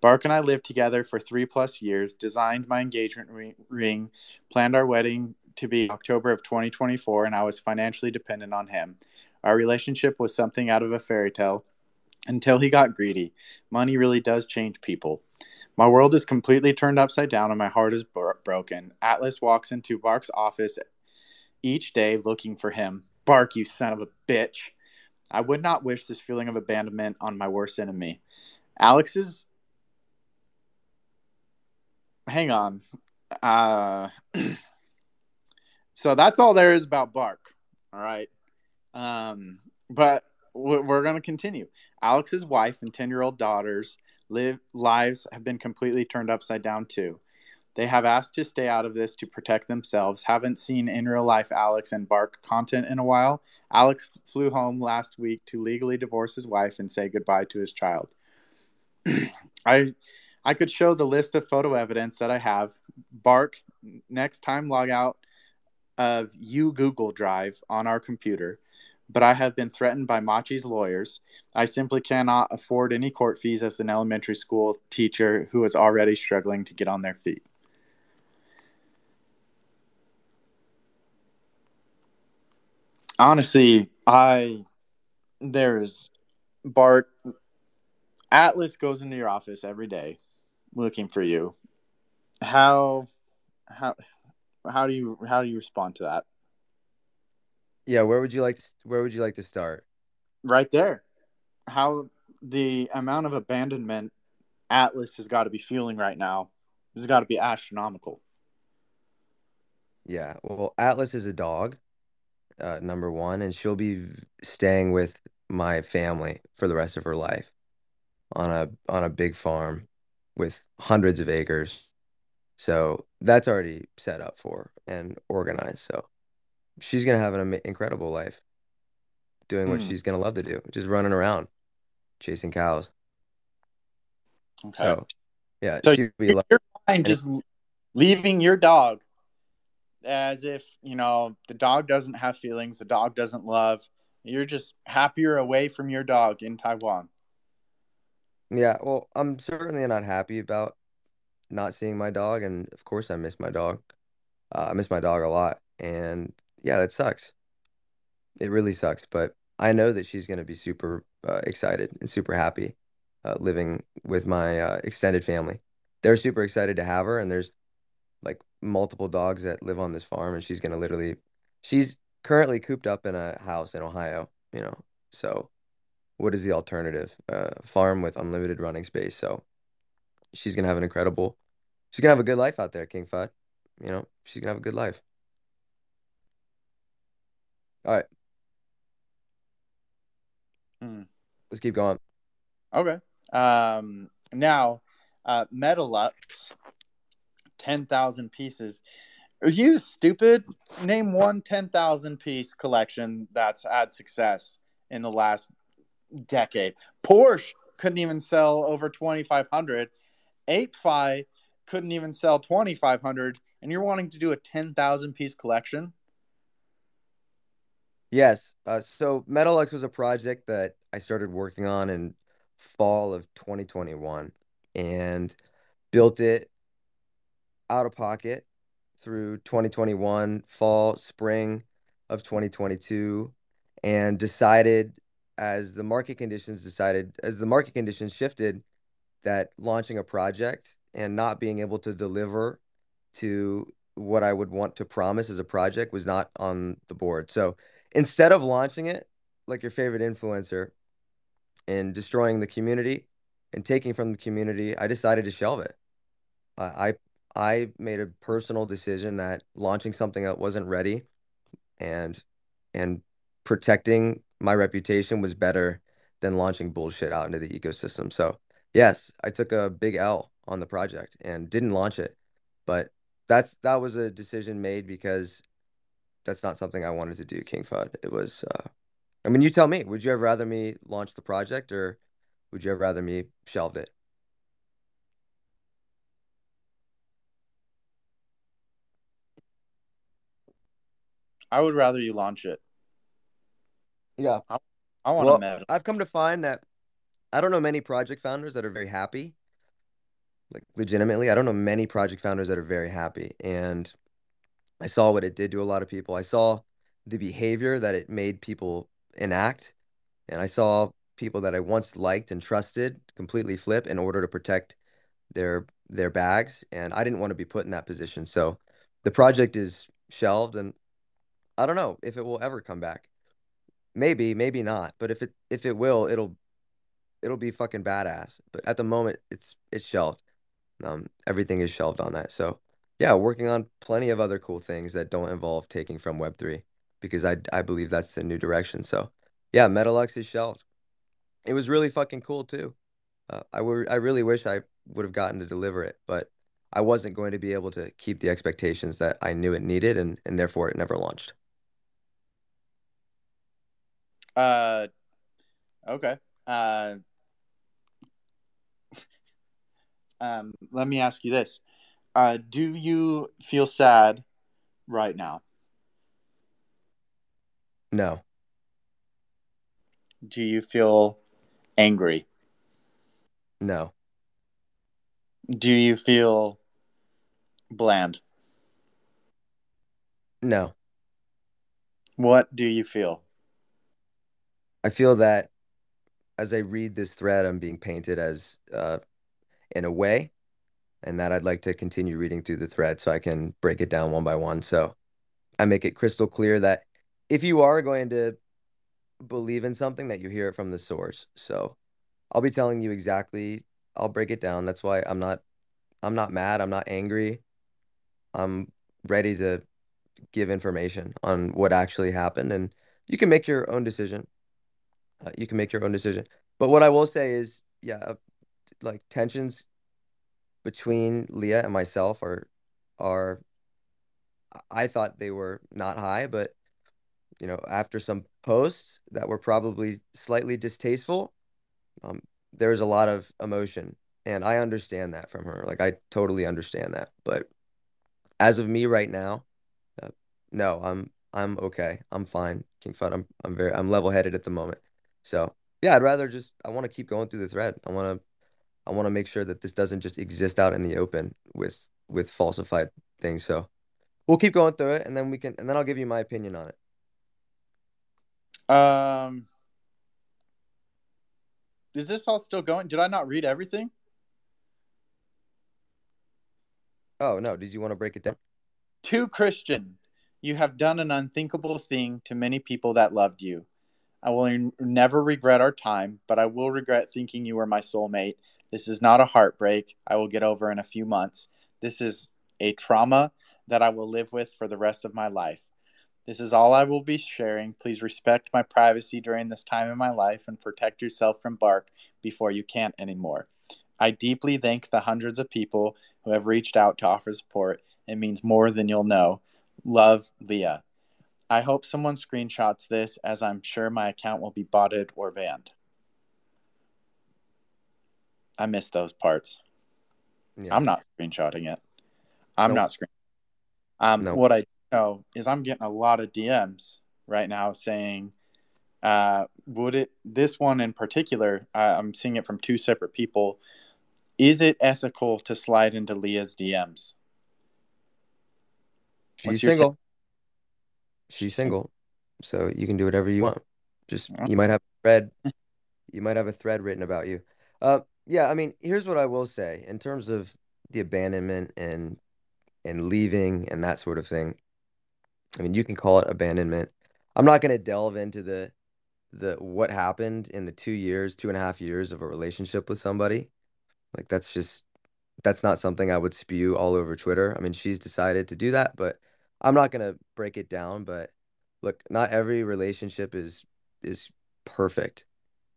Speaker 3: Bark and I lived together for three plus years, designed my engagement ring, planned our wedding to be October of 2024, and I was financially dependent on him. Our relationship was something out of a fairy tale until he got greedy. Money really does change people. My world is completely turned upside down and my heart is bro- broken. Atlas walks into Bark's office each day looking for him. Bark, you son of a bitch. I would not wish this feeling of abandonment on my worst enemy. Alex's. Hang on. Uh, so that's all there is about Bark. All right. Um, but we're going to continue. Alex's wife and 10 year old daughters live lives have been completely turned upside down too. They have asked to stay out of this to protect themselves. Haven't seen in real life Alex and Bark content in a while. Alex flew home last week to legally divorce his wife and say goodbye to his child. I I could show the list of photo evidence that I have. Bark, next time log out of you Google Drive on our computer. But I have been threatened by Machi's lawyers. I simply cannot afford any court fees as an elementary school teacher who is already struggling to get on their feet. Honestly, I there's Bark Atlas goes into your office every day looking for you. How how how do you how do you respond to that?
Speaker 2: Yeah, where would you like to, where would you like to start?
Speaker 3: Right there. How the amount of abandonment Atlas has got to be feeling right now has got to be astronomical.
Speaker 2: Yeah, well, Atlas is a dog, uh, number one, and she'll be staying with my family for the rest of her life on a on a big farm with hundreds of acres. So that's already set up for and organized. So she's gonna have an incredible life doing what
Speaker 3: Hmm.
Speaker 2: she's gonna love to do, just running around chasing cows.
Speaker 3: Okay.
Speaker 2: So yeah,
Speaker 3: So
Speaker 2: be
Speaker 3: you're,
Speaker 2: lo-
Speaker 3: you're fine just leaving your dog as if, you know, the dog doesn't have feelings, the dog doesn't love. You're just happier away from your dog in Taiwan.
Speaker 2: Yeah, well, I'm certainly not happy about not seeing my dog, and of course I miss my dog. Uh, I miss my dog a lot, and yeah, that sucks. It really sucks, but I know that she's gonna be super uh, excited and super happy uh, living with my uh, extended family. They're super excited to have her, and there's like multiple dogs that live on this farm, and she's gonna literally, she's currently cooped up in a house in Ohio, you know, so what is the alternative? Uh, farm with unlimited running space. So she's gonna have an incredible, she's gonna have a good life out there, King Fud. you know, she's gonna have a good life. All right.
Speaker 3: Hmm.
Speaker 2: Let's keep going.
Speaker 3: Okay. Um, now, uh, Metalux, 10,000 pieces. Are you stupid? Name one 10,000 piece collection that's had success in the last decade. Porsche couldn't even sell over 2,500. ApeFi couldn't even sell 2,500. And you're wanting to do a 10,000 piece collection?
Speaker 2: Yes. Uh, so Metalux was a project that I started working on in fall of 2021 and built it out of pocket through 2021, fall, spring of 2022, and decided as the market conditions decided, as the market conditions shifted, that launching a project and not being able to deliver to what I would want to promise as a project was not on the board. So instead of launching it like your favorite influencer and destroying the community and taking from the community, I decided to shelve it. I I made a personal decision that launching something that wasn't ready and and protecting my reputation was better than launching bullshit out into the ecosystem. So yes, I took a big L on the project and didn't launch it. But that's that was a decision made because that's not something I wanted to do, King Fud. It was uh I mean you tell me, would you have rather me launch the project or would you have rather me shelved it?
Speaker 3: I would rather you launch it.
Speaker 2: Yeah.
Speaker 3: I want
Speaker 2: Well,
Speaker 3: medal.
Speaker 2: I've come to find that I don't know many project founders that are very happy. Like legitimately, I don't know many project founders that are very happy. And I saw what it did to a lot of people. I saw the behavior that it made people enact. And I saw people that I once liked and trusted completely flip in order to protect their their bags. And I didn't want to be put in that position. So the project is shelved and I don't know if it will ever come back. Maybe, maybe not. But if it if it will, it'll it'll be fucking badass. But at the moment, it's it's shelved. Um, everything is shelved on that. So yeah, working on plenty of other cool things that don't involve taking from Web3 because I I believe that's the new direction. So yeah, Metalux is shelved. It was really fucking cool too. Uh, I I really wish I would have gotten to deliver it, but I wasn't going to be able to keep the expectations that I knew it needed, and and therefore it never launched.
Speaker 3: Uh, okay. Uh, um, let me ask you this: uh, Do you feel sad right now?
Speaker 2: No,
Speaker 3: Do you feel angry?
Speaker 2: no,
Speaker 3: Do you feel bland?
Speaker 2: no.
Speaker 3: What do you feel?
Speaker 2: I feel that as I read this thread, I'm being painted as uh, in a way, and that I'd like to continue reading through the thread so I can break it down one by one. So I make it crystal clear that if you are going to believe in something, that you hear it from the source. So I'll be telling you exactly. I'll break it down. That's why I'm not. I'm not mad. I'm not angry. I'm ready to give information on what actually happened, and you can make your own decision. Uh, you can make your own decision. But what I will say is, yeah, uh, like tensions between Leah and myself are are I thought they were not high, but you know, after some posts that were probably slightly distasteful, um, there was a lot of emotion, and I understand that from her. Like I totally understand that. But as of me right now, uh, no, I'm I'm okay. I'm fine, King Fud. I'm I'm very I'm level headed at the moment. So yeah, I'd rather just I want to keep going through the thread. I want to I want to make sure that this doesn't just exist out in the open with with falsified things. So we'll keep going through it, and then we can and then I'll give you my opinion on it.
Speaker 3: Um, is this all still going? Did I not read everything?
Speaker 2: Oh no, did you want to break it down?
Speaker 3: To Christian, you have done an unthinkable thing to many people that loved you. I will never regret our time, but I will regret thinking you were my soulmate. This is not a heartbreak I will get over in a few months. This is a trauma that I will live with for the rest of my life. This is all I will be sharing. Please respect my privacy during this time in my life and protect yourself from Bark before you can't anymore. I deeply thank the hundreds of people who have reached out to offer support. It means more than you'll know. Love, Leah. I hope someone screenshots this as I'm sure my account will be botted or banned. I missed those parts.
Speaker 2: Yeah.
Speaker 3: I'm not screenshotting it. I'm
Speaker 2: Nope.
Speaker 3: not screen. Um,
Speaker 2: Nope.
Speaker 3: what I know is I'm getting a lot of DMs right now saying, uh, "Would it?" This one in particular, uh, I'm seeing it from two separate people. Is it ethical to slide into Leah's DMs?
Speaker 2: She's single. She's single, so you can do whatever you want. Just
Speaker 3: Yeah.
Speaker 2: you might have a thread, you might have a thread written about you. Uh, yeah, I mean, here's what I will say in terms of the abandonment and and leaving and that sort of thing. I mean, you can call it abandonment. I'm not going to delve into the the what happened in the two years, two and a half years of a relationship with somebody. Like that's just that's not something I would spew all over Twitter. I mean, she's decided to do that, but I'm not gonna break it down. But look, not every relationship is is perfect.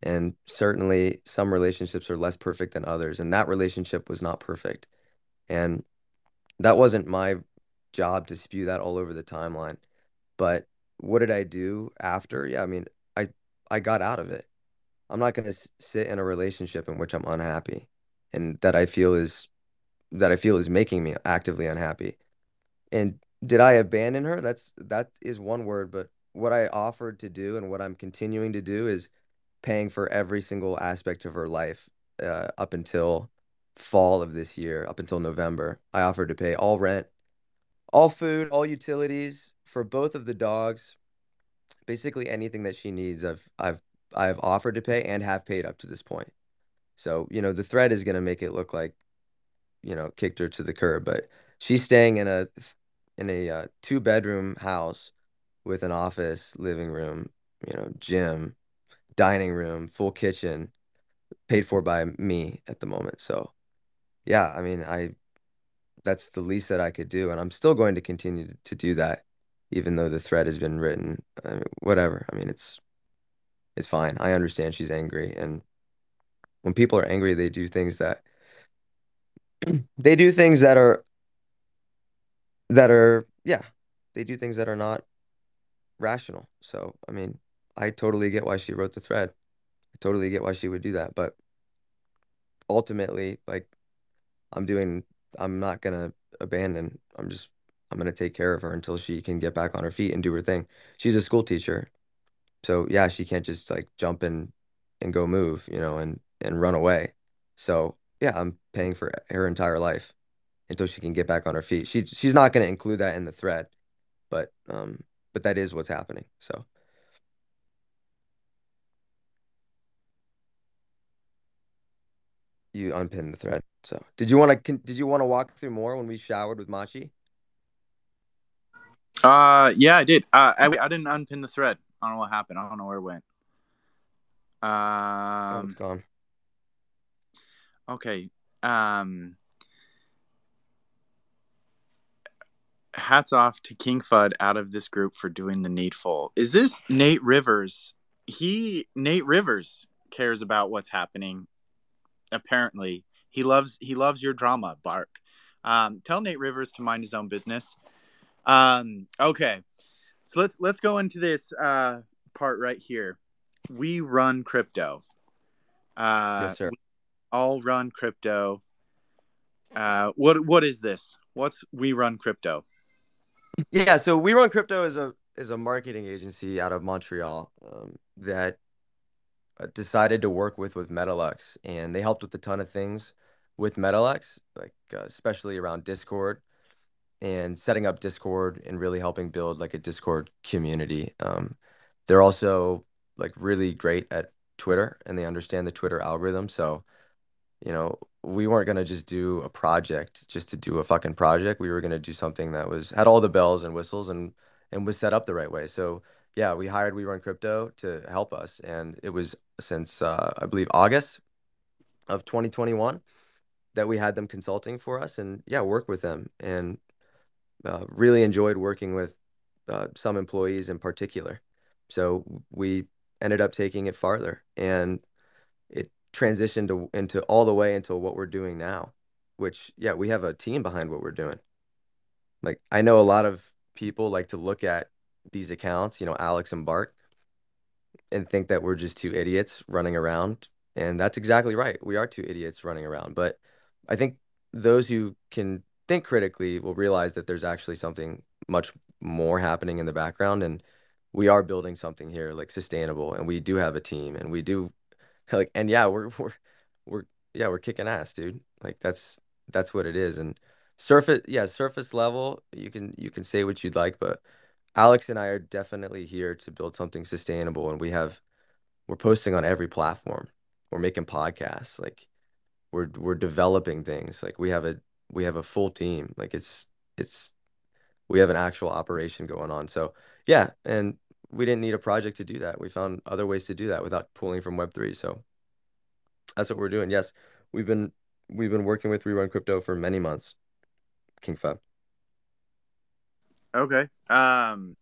Speaker 2: And certainly some relationships are less perfect than others. And that relationship was not perfect. And that wasn't my job to spew that all over the timeline. But what did I do after? Yeah, I mean, I I got out of it. I'm not gonna s- sit in a relationship in which I'm unhappy and that I feel is that I feel is making me actively unhappy. And did I abandon her? That's that is one word, but what I offered to do and what I'm continuing to do is paying for every single aspect of her life uh, up until fall of this year, up until November. I offered to pay all rent, all food, all utilities for both of the dogs, basically anything that she needs. I've I've I've offered to pay and have paid up to this point. So, you know, the threat is going to make it look like you know, kicked her to the curb. But she's staying in a in a uh, two bedroom house with an office, living room, you know, gym, dining room, full kitchen, paid for by me at the moment. So yeah, I mean, I that's the least that I could do, and I'm still going to continue to, do that, even though the threat has been written. I mean, whatever. I mean, it's it's fine. I understand she's angry, and when people are angry, they do things that they do things that are that are yeah, they do things that are not rational. So, I mean, I totally get why she wrote the thread. I totally get why she would do that, but ultimately, like I'm doing I'm not gonna abandon. I'm just I'm gonna take care of her until she can get back on her feet and do her thing. She's a school teacher. So, yeah, she can't just like jump in and go move, you know, and and run away. So, yeah, I'm paying for her entire life until she can get back on her feet. She she's not to include that in the thread, but um, but that is what's happening. So you unpinned the thread. So did you want to did you want to walk through more when we showered with Machi?
Speaker 3: Uh, yeah, I did. Uh, I, I didn't unpin the thread. I don't know what happened. I don't know where it went.
Speaker 2: Oh,
Speaker 3: Um,
Speaker 2: it's gone.
Speaker 3: okay. Um, hats off to King Fud out of this group for doing the needful. Is this Nate Rivers? He Nate Rivers cares about what's happening. Apparently, he loves he loves your drama, Bark. Um, tell Nate Rivers to mind his own business. Um, okay, so let's let's go into this uh, part right here. We run crypto. Uh,
Speaker 2: Yes, sir.
Speaker 3: all run crypto. Uh, what what is this? What's we run crypto?
Speaker 2: Yeah, so We Run Crypto is a is a marketing agency out of Montreal um, that decided to work with with Metalux, and they helped with a ton of things with Metalux, like uh, especially around Discord and setting up Discord and really helping build like a Discord community. Um, they're also like really great at Twitter, and they understand the Twitter algorithm. So, you know, we weren't gonna just do a project just to do a fucking project. We were gonna do something that was had all the bells and whistles and and was set up the right way. So yeah, we hired We Run Crypto to help us, and it was since uh, I believe August of 2021 that we had them consulting for us, and yeah, work with them. And uh, really enjoyed working with uh, some employees in particular. So we ended up taking it farther, and it transitioned to, into all the way into what we're doing now. Which, yeah, we have a team behind what we're doing. Like I know a lot of people like to look at these accounts, you know, Alex and Bark, and think that we're just two idiots running around. And that's exactly right. We are two idiots running around. But I think those who can think critically will realize that there's actually something much more happening in the background. And we are building something here like sustainable. And we do have a team and we do like, and yeah, we're, we're, we're, yeah, we're kicking ass, dude. Like that's, that's what it is. And surface, yeah, surface level, you can, you can say what you'd like, but Alex and I are definitely here to build something sustainable, and we have we're posting on every platform. We're making podcasts, like we're we're developing things. Like we have a we have a full team. Like it's it's we have an actual operation going on. So yeah, and we didn't need a project to do that. We found other ways to do that without pulling from Web3. So that's what we're doing. Yes, we've been we've been working with We Run Crypto for many months. King Fud.
Speaker 3: Okay. Um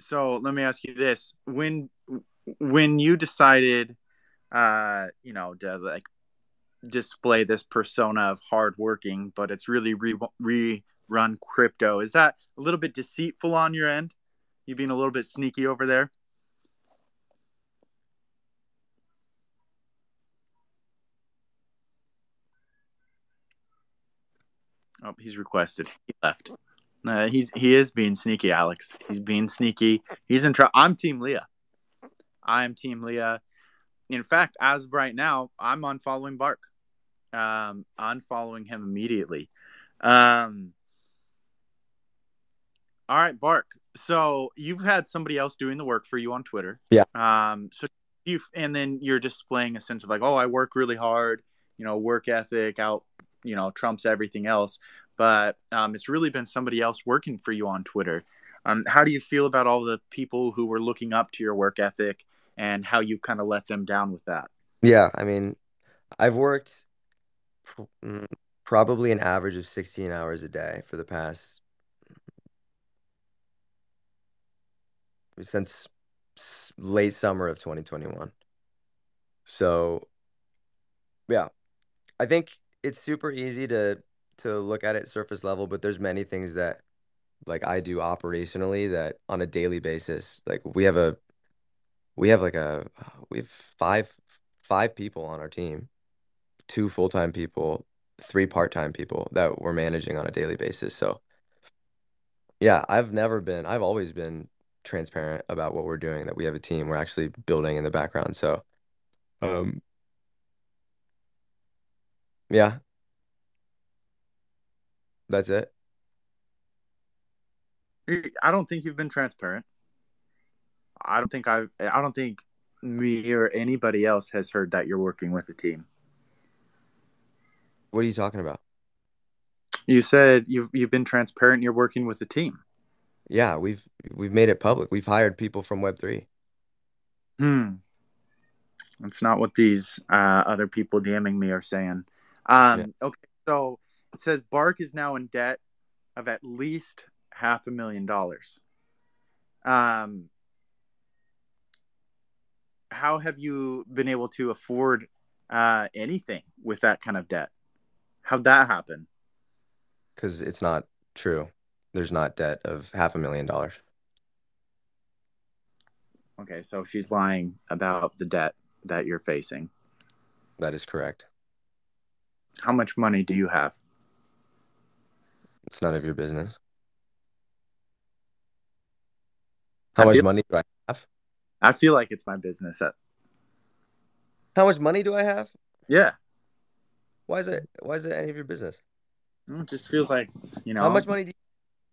Speaker 3: so let me ask you this. When when you decided uh you know to like display this persona of hardworking, but it's really re- rerun crypto. Is that a little bit deceitful on your end? You being a little bit sneaky over there? Oh, he's requested. He left. Uh, he's he is being sneaky, Alex. He's being sneaky. He's in trouble. I'm Team Leah. I'm Team Leah. In fact, as of right now, I'm unfollowing Bark. Um, unfollowing him immediately. Um, all right, Bark. So you've had somebody else doing the work for you on Twitter.
Speaker 2: Yeah.
Speaker 3: Um. So you and then you're displaying a sense of like, oh, I work really hard. You know, work ethic out. You know, trumps everything else but um, it's really been somebody else working for you on Twitter. Um, how do you feel about all the people who were looking up to your work ethic and how you kind of let them down with that?
Speaker 2: Yeah, I mean, I've worked pr- mm, probably an average of 16 hours a day for the past since late summer of 2021. So, yeah, I think it's super easy to to look at it surface level, but there's many things that like I do operationally that on a daily basis, like we have a we have like a we have five five people on our team, two full-time people, three part-time people that we're managing on a daily basis. So yeah, I've never been I've always been transparent about what we're doing, that we have a team we're actually building in the background. So um yeah, that's it.
Speaker 3: I don't think you've been transparent. I don't think I've. I don't think me or anybody else has heard that you're working with a team.
Speaker 2: What are you talking about?
Speaker 3: You said you've you've been transparent. You're working with a team.
Speaker 2: Yeah, we've we've made it public. We've hired people from Web three.
Speaker 3: Hmm. That's not what these uh, other people DMing me are saying. Um, yeah. Okay, so it says Bark is now in debt of at least half a million dollars. Um, how have you been able to afford uh, anything with that kind of debt? How'd that happen?
Speaker 2: Because it's not true. There's not debt of half a million dollars.
Speaker 3: Okay, so she's lying about the debt that you're facing.
Speaker 2: That is correct.
Speaker 3: How much money do you have?
Speaker 2: It's none of your business. How I much
Speaker 3: feel,
Speaker 2: money do I have?
Speaker 3: I feel like it's my business. At,
Speaker 2: How much money do I have?
Speaker 3: yeah,
Speaker 2: Why is it? Why is it any of your business?
Speaker 3: Mm, it just feels like you know
Speaker 2: How much money do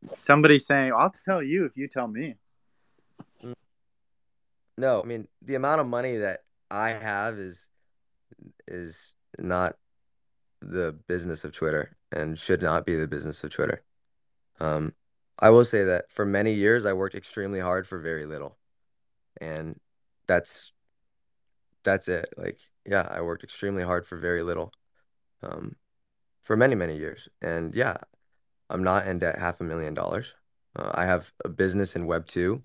Speaker 2: you?
Speaker 3: somebody saying, "I'll tell you if you tell me." Mm.
Speaker 2: No, I mean the amount of money that I have is is not the business of Twitter and should not be the business of Twitter. Um, I will say that for many years I worked extremely hard for very little, and that's that's it. Like, yeah, I worked extremely hard for very little, um, for many many years, and yeah, I'm not in debt half a million dollars. Uh, I have a business in Web two,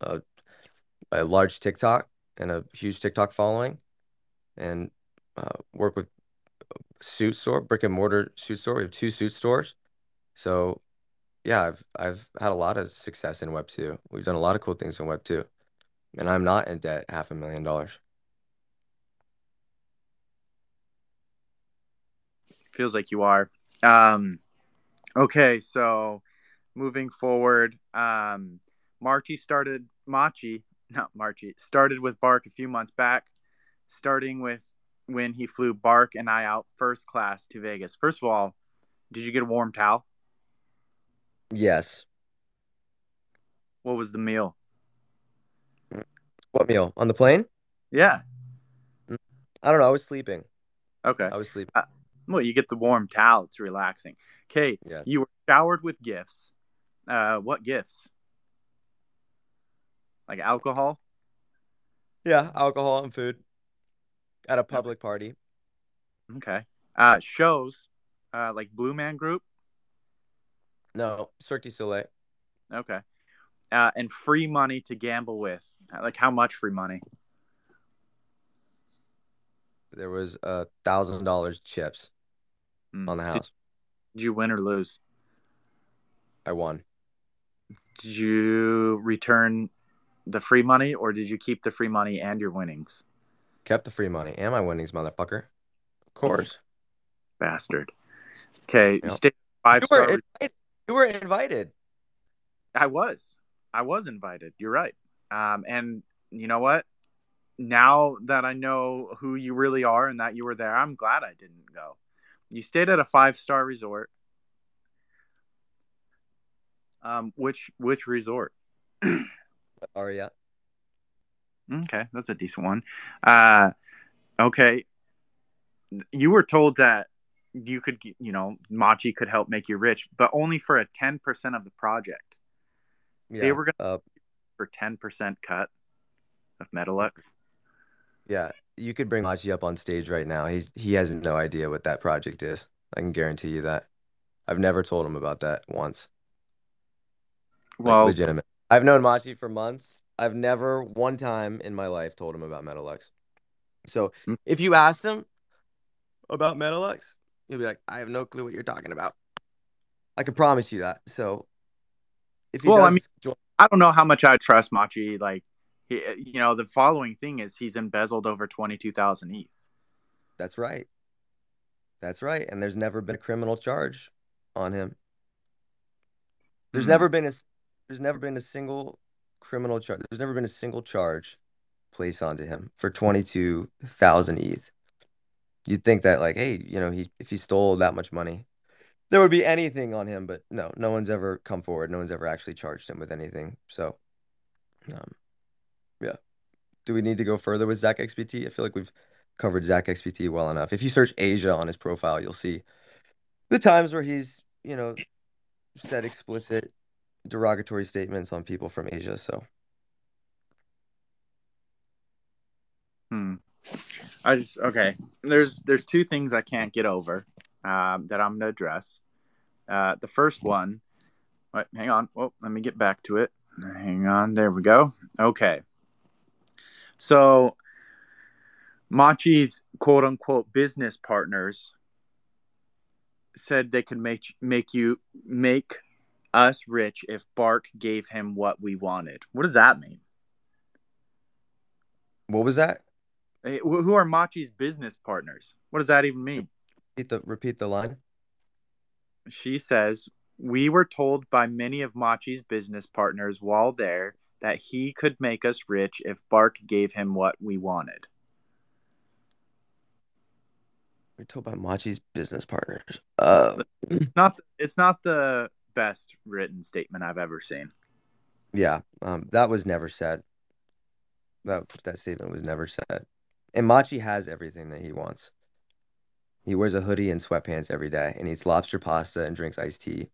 Speaker 2: uh, a large TikTok and a huge TikTok following, and uh, work with suit store, brick and mortar suit store. We have two suit stores. So yeah, I've I've had a lot of success in Web two. We've done a lot of cool things in Web two, and I'm not in debt half a million dollars.
Speaker 3: Feels like you are. Um, okay, so moving forward, um, Marchi started Machi, not Marchi, started with Bark a few months back, starting with when he flew Bark and I out first class to Vegas. First of all, did you get a warm towel?
Speaker 2: Yes.
Speaker 3: What was the meal?
Speaker 2: What meal? On the plane?
Speaker 3: Yeah.
Speaker 2: I don't know. I was sleeping.
Speaker 3: Okay.
Speaker 2: I was sleeping.
Speaker 3: Uh, well, you get the warm towel. It's relaxing. Okay.
Speaker 2: Yeah.
Speaker 3: You were showered with gifts. Uh, what gifts? Like alcohol?
Speaker 2: Yeah, alcohol and food at a public party.
Speaker 3: Okay. Uh, shows, uh, like Blue Man Group.
Speaker 2: No, Cirque du Soleil.
Speaker 3: Okay. Uh, and free money to gamble with. Like how much free money?
Speaker 2: There was a thousand dollars chips
Speaker 3: Mm.
Speaker 2: on the house.
Speaker 3: did you win or lose?
Speaker 2: I won.
Speaker 3: Did you return the free money or did you keep the free money and your winnings?
Speaker 2: Kept the free money and my winnings, motherfucker. Of course.
Speaker 3: Bastard. Okay. You
Speaker 2: Yep.
Speaker 3: stayed five
Speaker 2: You were
Speaker 3: star.
Speaker 2: invited. You were invited.
Speaker 3: I was. I was invited. You're right. Um, and you know what? Now that I know who you really are and that you were there, I'm glad I didn't go. You stayed at a five star resort. Um, which which resort?
Speaker 2: Aria.
Speaker 3: Okay, that's a decent one. Uh, okay, you were told that you could, you know, Machi could help make you rich, but only for a ten percent of the project.
Speaker 2: Yeah.
Speaker 3: They were gonna
Speaker 2: uh,
Speaker 3: for ten percent cut of Metalux.
Speaker 2: yeah. You could bring Machi up on stage right now. He's he has no idea what that project is. I can guarantee you that. I've never told him about that once. Like,
Speaker 3: Well,
Speaker 2: legitimate. I've known Machi for months. I've never one time in my life told him about Metalux. So
Speaker 3: Mm.
Speaker 2: if you asked him about Metalux, he'll be like, I have no clue what you're talking about. I can promise you that. So if
Speaker 3: Well, I mean-
Speaker 2: join,
Speaker 3: I don't know how much I trust Machi. Like, he, you know, the following thing is he's embezzled over twenty two thousand ETH.
Speaker 2: that's right. That's right. And there's never been a criminal charge on him. There's
Speaker 3: Hmm.
Speaker 2: never been a there's never been a single criminal charge. There's never been a single charge placed onto him for 22,000 ETH. You'd think that like, hey, you know, he if he stole that much money, there would be anything on him, but no, no one's ever come forward. No one's ever actually charged him with anything. So, um, yeah. Do we need to go further with Zach XBT? I feel like we've covered Zach XBT well enough. If you search Asia on his profile, you'll see the times where he's, you know, said explicit derogatory statements on people from Asia. So
Speaker 3: Hmm. I just okay. There's there's two things I can't get over um, that I'm gonna address. Uh, the first one. Wait, hang on. Well, let me get back to it. Hang on. There we go. Okay. So, Machi's quote unquote business partners said they could make make you make us rich if Bark gave him what we wanted. What does that mean?
Speaker 2: what was that?
Speaker 3: Eh, wh- Who are Machi's business partners? What does that even mean?
Speaker 2: Repeat the repeat the line.
Speaker 3: She says, We were told by many of Machi's business partners while there that he could make us rich if Bark gave him what we wanted.
Speaker 2: We're told by Machi's business partners. Uh,
Speaker 3: Not it's not the best written statement I've ever seen.
Speaker 2: yeah, um, that was never said. That that statement was never said. And Machi has everything that he wants. He wears a hoodie and sweatpants every day, and eats lobster pasta and drinks iced tea,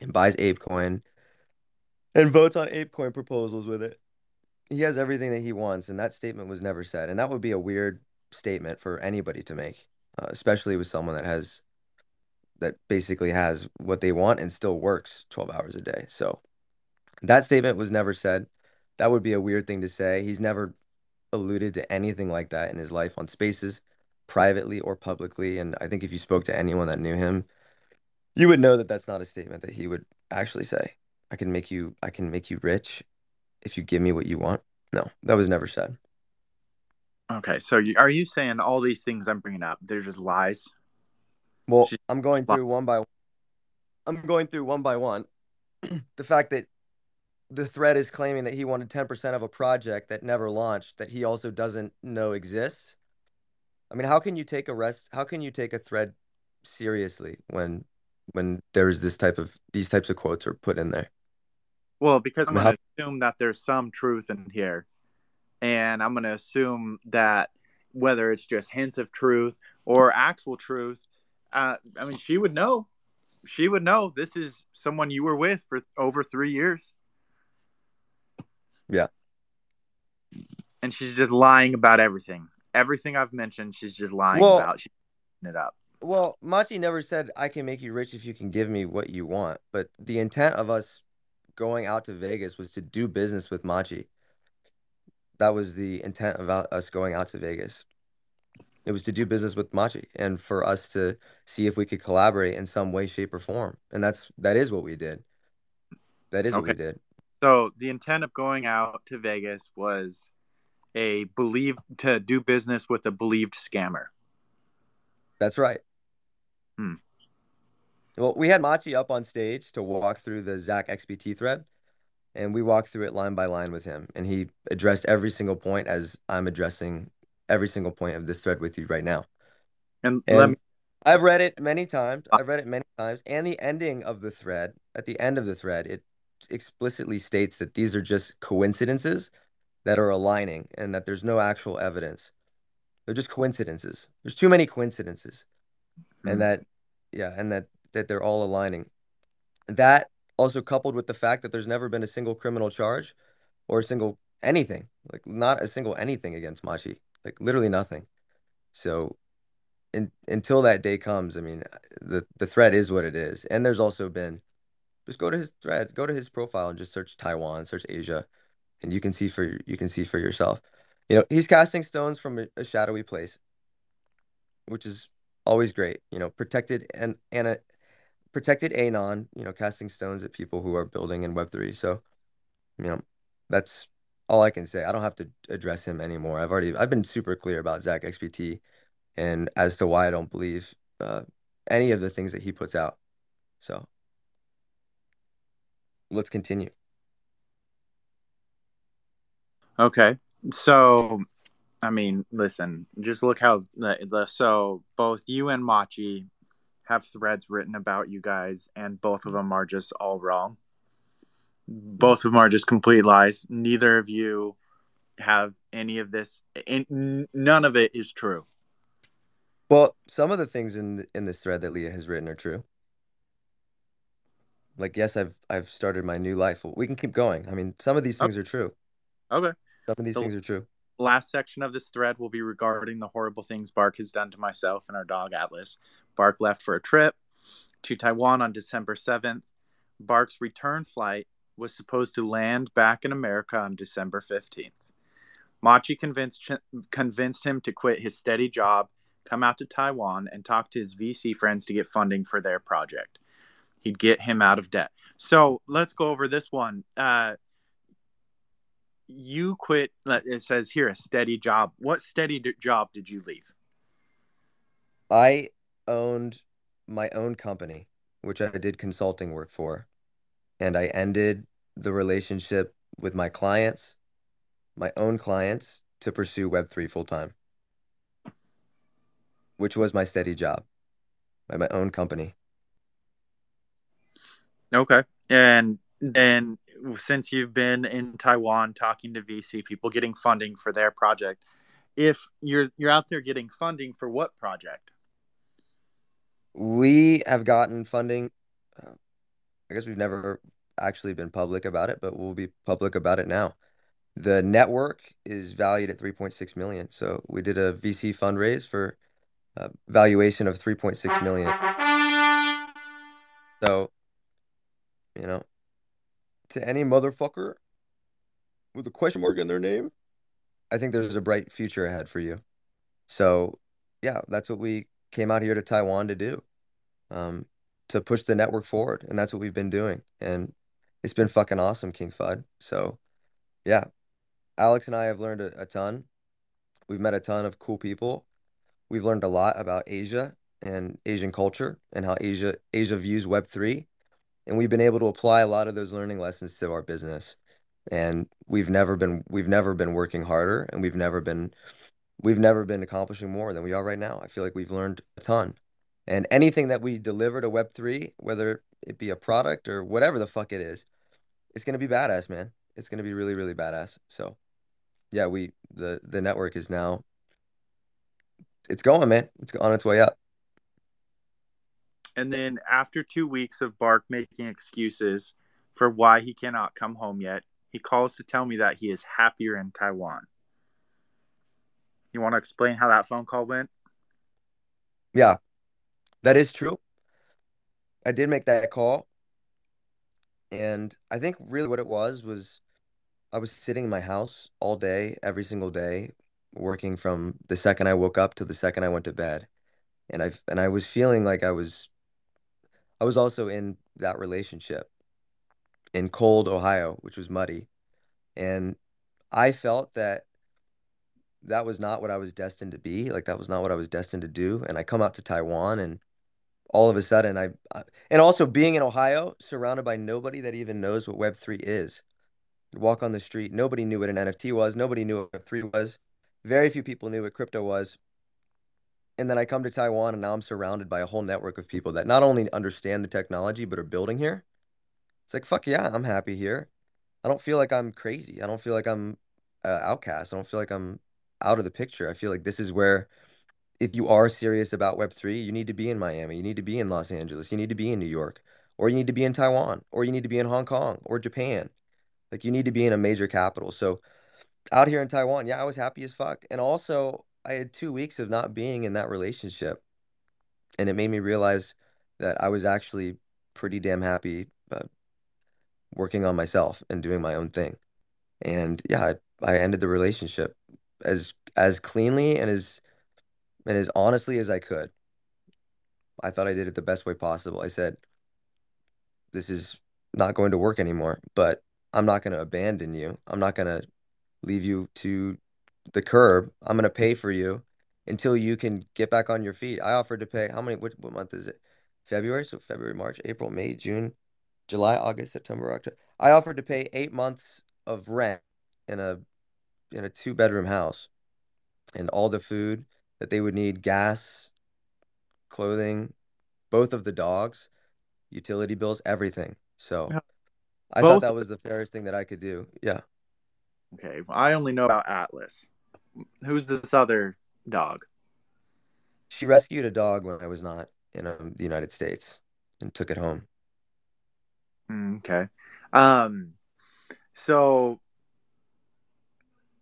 Speaker 2: and buys ApeCoin, and votes on ApeCoin proposals with it. He has everything that he wants, and that statement was never said. And that would be a weird statement for anybody to make, uh, especially with someone that has that basically has what they want and still works 12 hours a day. So that statement was never said. That would be a weird thing to say. He's never alluded to anything like that in his life on spaces, privately or publicly. And I think if you spoke to anyone that knew him, you would know that that's not a statement that he would actually say. I can make you I can make you rich if you give me what you want. No, that was never said.
Speaker 3: Okay, so are you saying all these things I'm bringing up, they're just lies?
Speaker 2: Well,
Speaker 3: She-
Speaker 2: I'm going through one by one. I'm going through one by one. the fact that the thread is claiming that he wanted 10% of a project that never launched that he also doesn't know exists. I mean, how can you take a rest how can you take a thread seriously when when there's this type of these types of quotes are put in there?
Speaker 3: Well, because I'm going to assume that there's some truth in here, and I'm going to assume that whether it's just hints of truth or actual truth, uh, I mean, she would know. She would know this is someone you were with for over three years.
Speaker 2: Yeah.
Speaker 3: And she's just lying about everything. Everything I've mentioned, she's just lying
Speaker 2: Well-
Speaker 3: about. She's it up.
Speaker 2: Well, Machi never said I can make you rich if you can give me what you want. But the intent of us going out to Vegas was to do business with Machi. That was the intent of us going out to Vegas. It was to do business with Machi and for us to see if we could collaborate in some way, shape, or form. And that's that is what we did. That is what we did.
Speaker 3: So the intent of going out to Vegas was a believe to do business with a believed scammer.
Speaker 2: That's right.
Speaker 3: Hmm.
Speaker 2: Well, we had Machi up on stage to walk through the Zach XBT thread, and we walked through it line by line with him, and he addressed every single point as I'm addressing every single point of this thread with you right now.
Speaker 3: And,
Speaker 2: And
Speaker 3: let me
Speaker 2: I've read it many times. I've read it many times, and the ending of the thread, at the end of the thread, it explicitly states that these are just coincidences that are aligning, and that there's no actual evidence. They're just coincidences. There's too many coincidences
Speaker 3: Mhm.
Speaker 2: and that yeah and that that they're all aligning that also coupled with the fact that there's never been a single criminal charge or a single anything like not a single anything against machi like literally nothing so in, until that day comes i mean the the threat is what it is and there's also been just go to his thread go to his profile and just search taiwan search asia and you can see for you can see for yourself you know he's casting stones from a, a shadowy place which is always great. You know, protected and and a protected anon. You know, casting stones at people who are building in Web three. So, you know, that's all I can say. I don't have to address him anymore. I've already I've been super clear about Zach XBT and as to why I don't believe uh, any of the things that he puts out. So, let's continue.
Speaker 3: Okay. So, I mean, listen, just look how the, the so both you and Machi have threads written about you guys, and both of them are just all wrong. Both of them are just complete lies. Neither of you have any of this. And none of it is true.
Speaker 2: Well, some of the things in in this thread that Leah has written are true. Like, yes, I've I've started my new life. We can keep going. I mean, some of these things are true.
Speaker 3: Okay.
Speaker 2: Some of these things are true.
Speaker 3: last section of this thread will be regarding the horrible things Bark has done to myself and our dog Atlas. Bark left for a trip to Taiwan on December 7th. Bark's return flight was supposed to land back in America on December 15th. Machi convinced convinced him to quit his steady job, come out to Taiwan, and talk to his VC friends to get funding for their project. He'd get him out of debt. So let's go over this one. Uh, you quit it says here a steady job what steady job did you leave
Speaker 2: I owned my own company, which I did consulting work for, and I ended the relationship with my clients, my own clients, to pursue Web3 full time, which was my steady job, by my own company.
Speaker 3: okay and mm-hmm. and since you've been in taiwan talking to vc people getting funding for their project if you're you're out there getting funding for what project
Speaker 2: We have gotten funding. I guess we've never actually been public about it, but we'll be public about it now. The network is valued at 3.6 million. So we did a VC fundraise for a valuation of 3.6 million. So, you know, to any motherfucker with a question mark in their name, I think there's a bright future ahead for you. So, yeah, that's what we came out here to Taiwan to do, um, to push the network forward, and that's what we've been doing, and it's been fucking awesome, King Fud. So, yeah, Alex and I have learned a, a ton. We've met a ton of cool people. We've learned a lot about Asia and Asian culture and how Asia Asia views Web3, and we've been able to apply a lot of those learning lessons to our business. And we've never been we've never been working harder, and we've never been we've never been accomplishing more than we are right now. I feel like we've learned a ton. And anything that we deliver to Web3, whether it be a product or whatever the fuck it is, it's gonna be badass, man. It's gonna be really, really badass. So yeah, we the the network is now it's going, man. It's on its way up.
Speaker 3: And then after two weeks of Bark making excuses for why he cannot come home yet, he calls to tell me that he is happier in Taiwan. You want to explain how that phone call went?
Speaker 2: Yeah, that is true. I did make that call. And I think really what it was was I was sitting in my house all day, every single day, working from the second I woke up to the second I went to bed. And I and I was feeling like I was I was also in that relationship in cold Ohio, which was muddy. And I felt that that was not what I was destined to be. Like that was not what I was destined to do. And I come out to Taiwan and all of a sudden I, I and also being in Ohio, surrounded by nobody that even knows what Web3 is. Walk on the street, nobody knew what an NFT was, nobody knew what Web3 was. Very few people knew what crypto was. And then I come to Taiwan and now I'm surrounded by a whole network of people that not only understand the technology but are building here. It's like fuck yeah, I'm happy here. I don't feel like I'm crazy. I don't feel like I'm uh, outcast. I don't feel like I'm out of the picture. I feel like this is where if you are serious about Web3, you need to be in Miami, you need to be in Los Angeles, you need to be in New York, or you need to be in Taiwan, or you need to be in Hong Kong or Japan. Like you need to be in a major capital. So out here in Taiwan, yeah, I was happy as fuck. And also, I had two weeks of not being in that relationship. And it made me realize that I was actually pretty damn happy uh, working on myself and doing my own thing. And yeah, I, I ended the relationship as as cleanly and as and as honestly as I could. I thought I did it the best way possible. I said, this is not going to work anymore, but I'm not going to abandon you. I'm not going to leave you to the curb. I'm going to pay for you until you can get back on your feet. I offered to pay how many, what, what month is it? February. So February, March, April, May, June, July, August, September, October. I offered to pay eight months of rent in a in a two bedroom house and all the food that they would need gas, clothing, both of the dogs, utility bills, everything. So I thought that was the fairest thing that I could do. Yeah.
Speaker 3: Okay, I only know about Atlas. Who's this other dog?
Speaker 2: She rescued a dog when I was not in um, the United States and took it home.
Speaker 3: Mm, Okay. Um so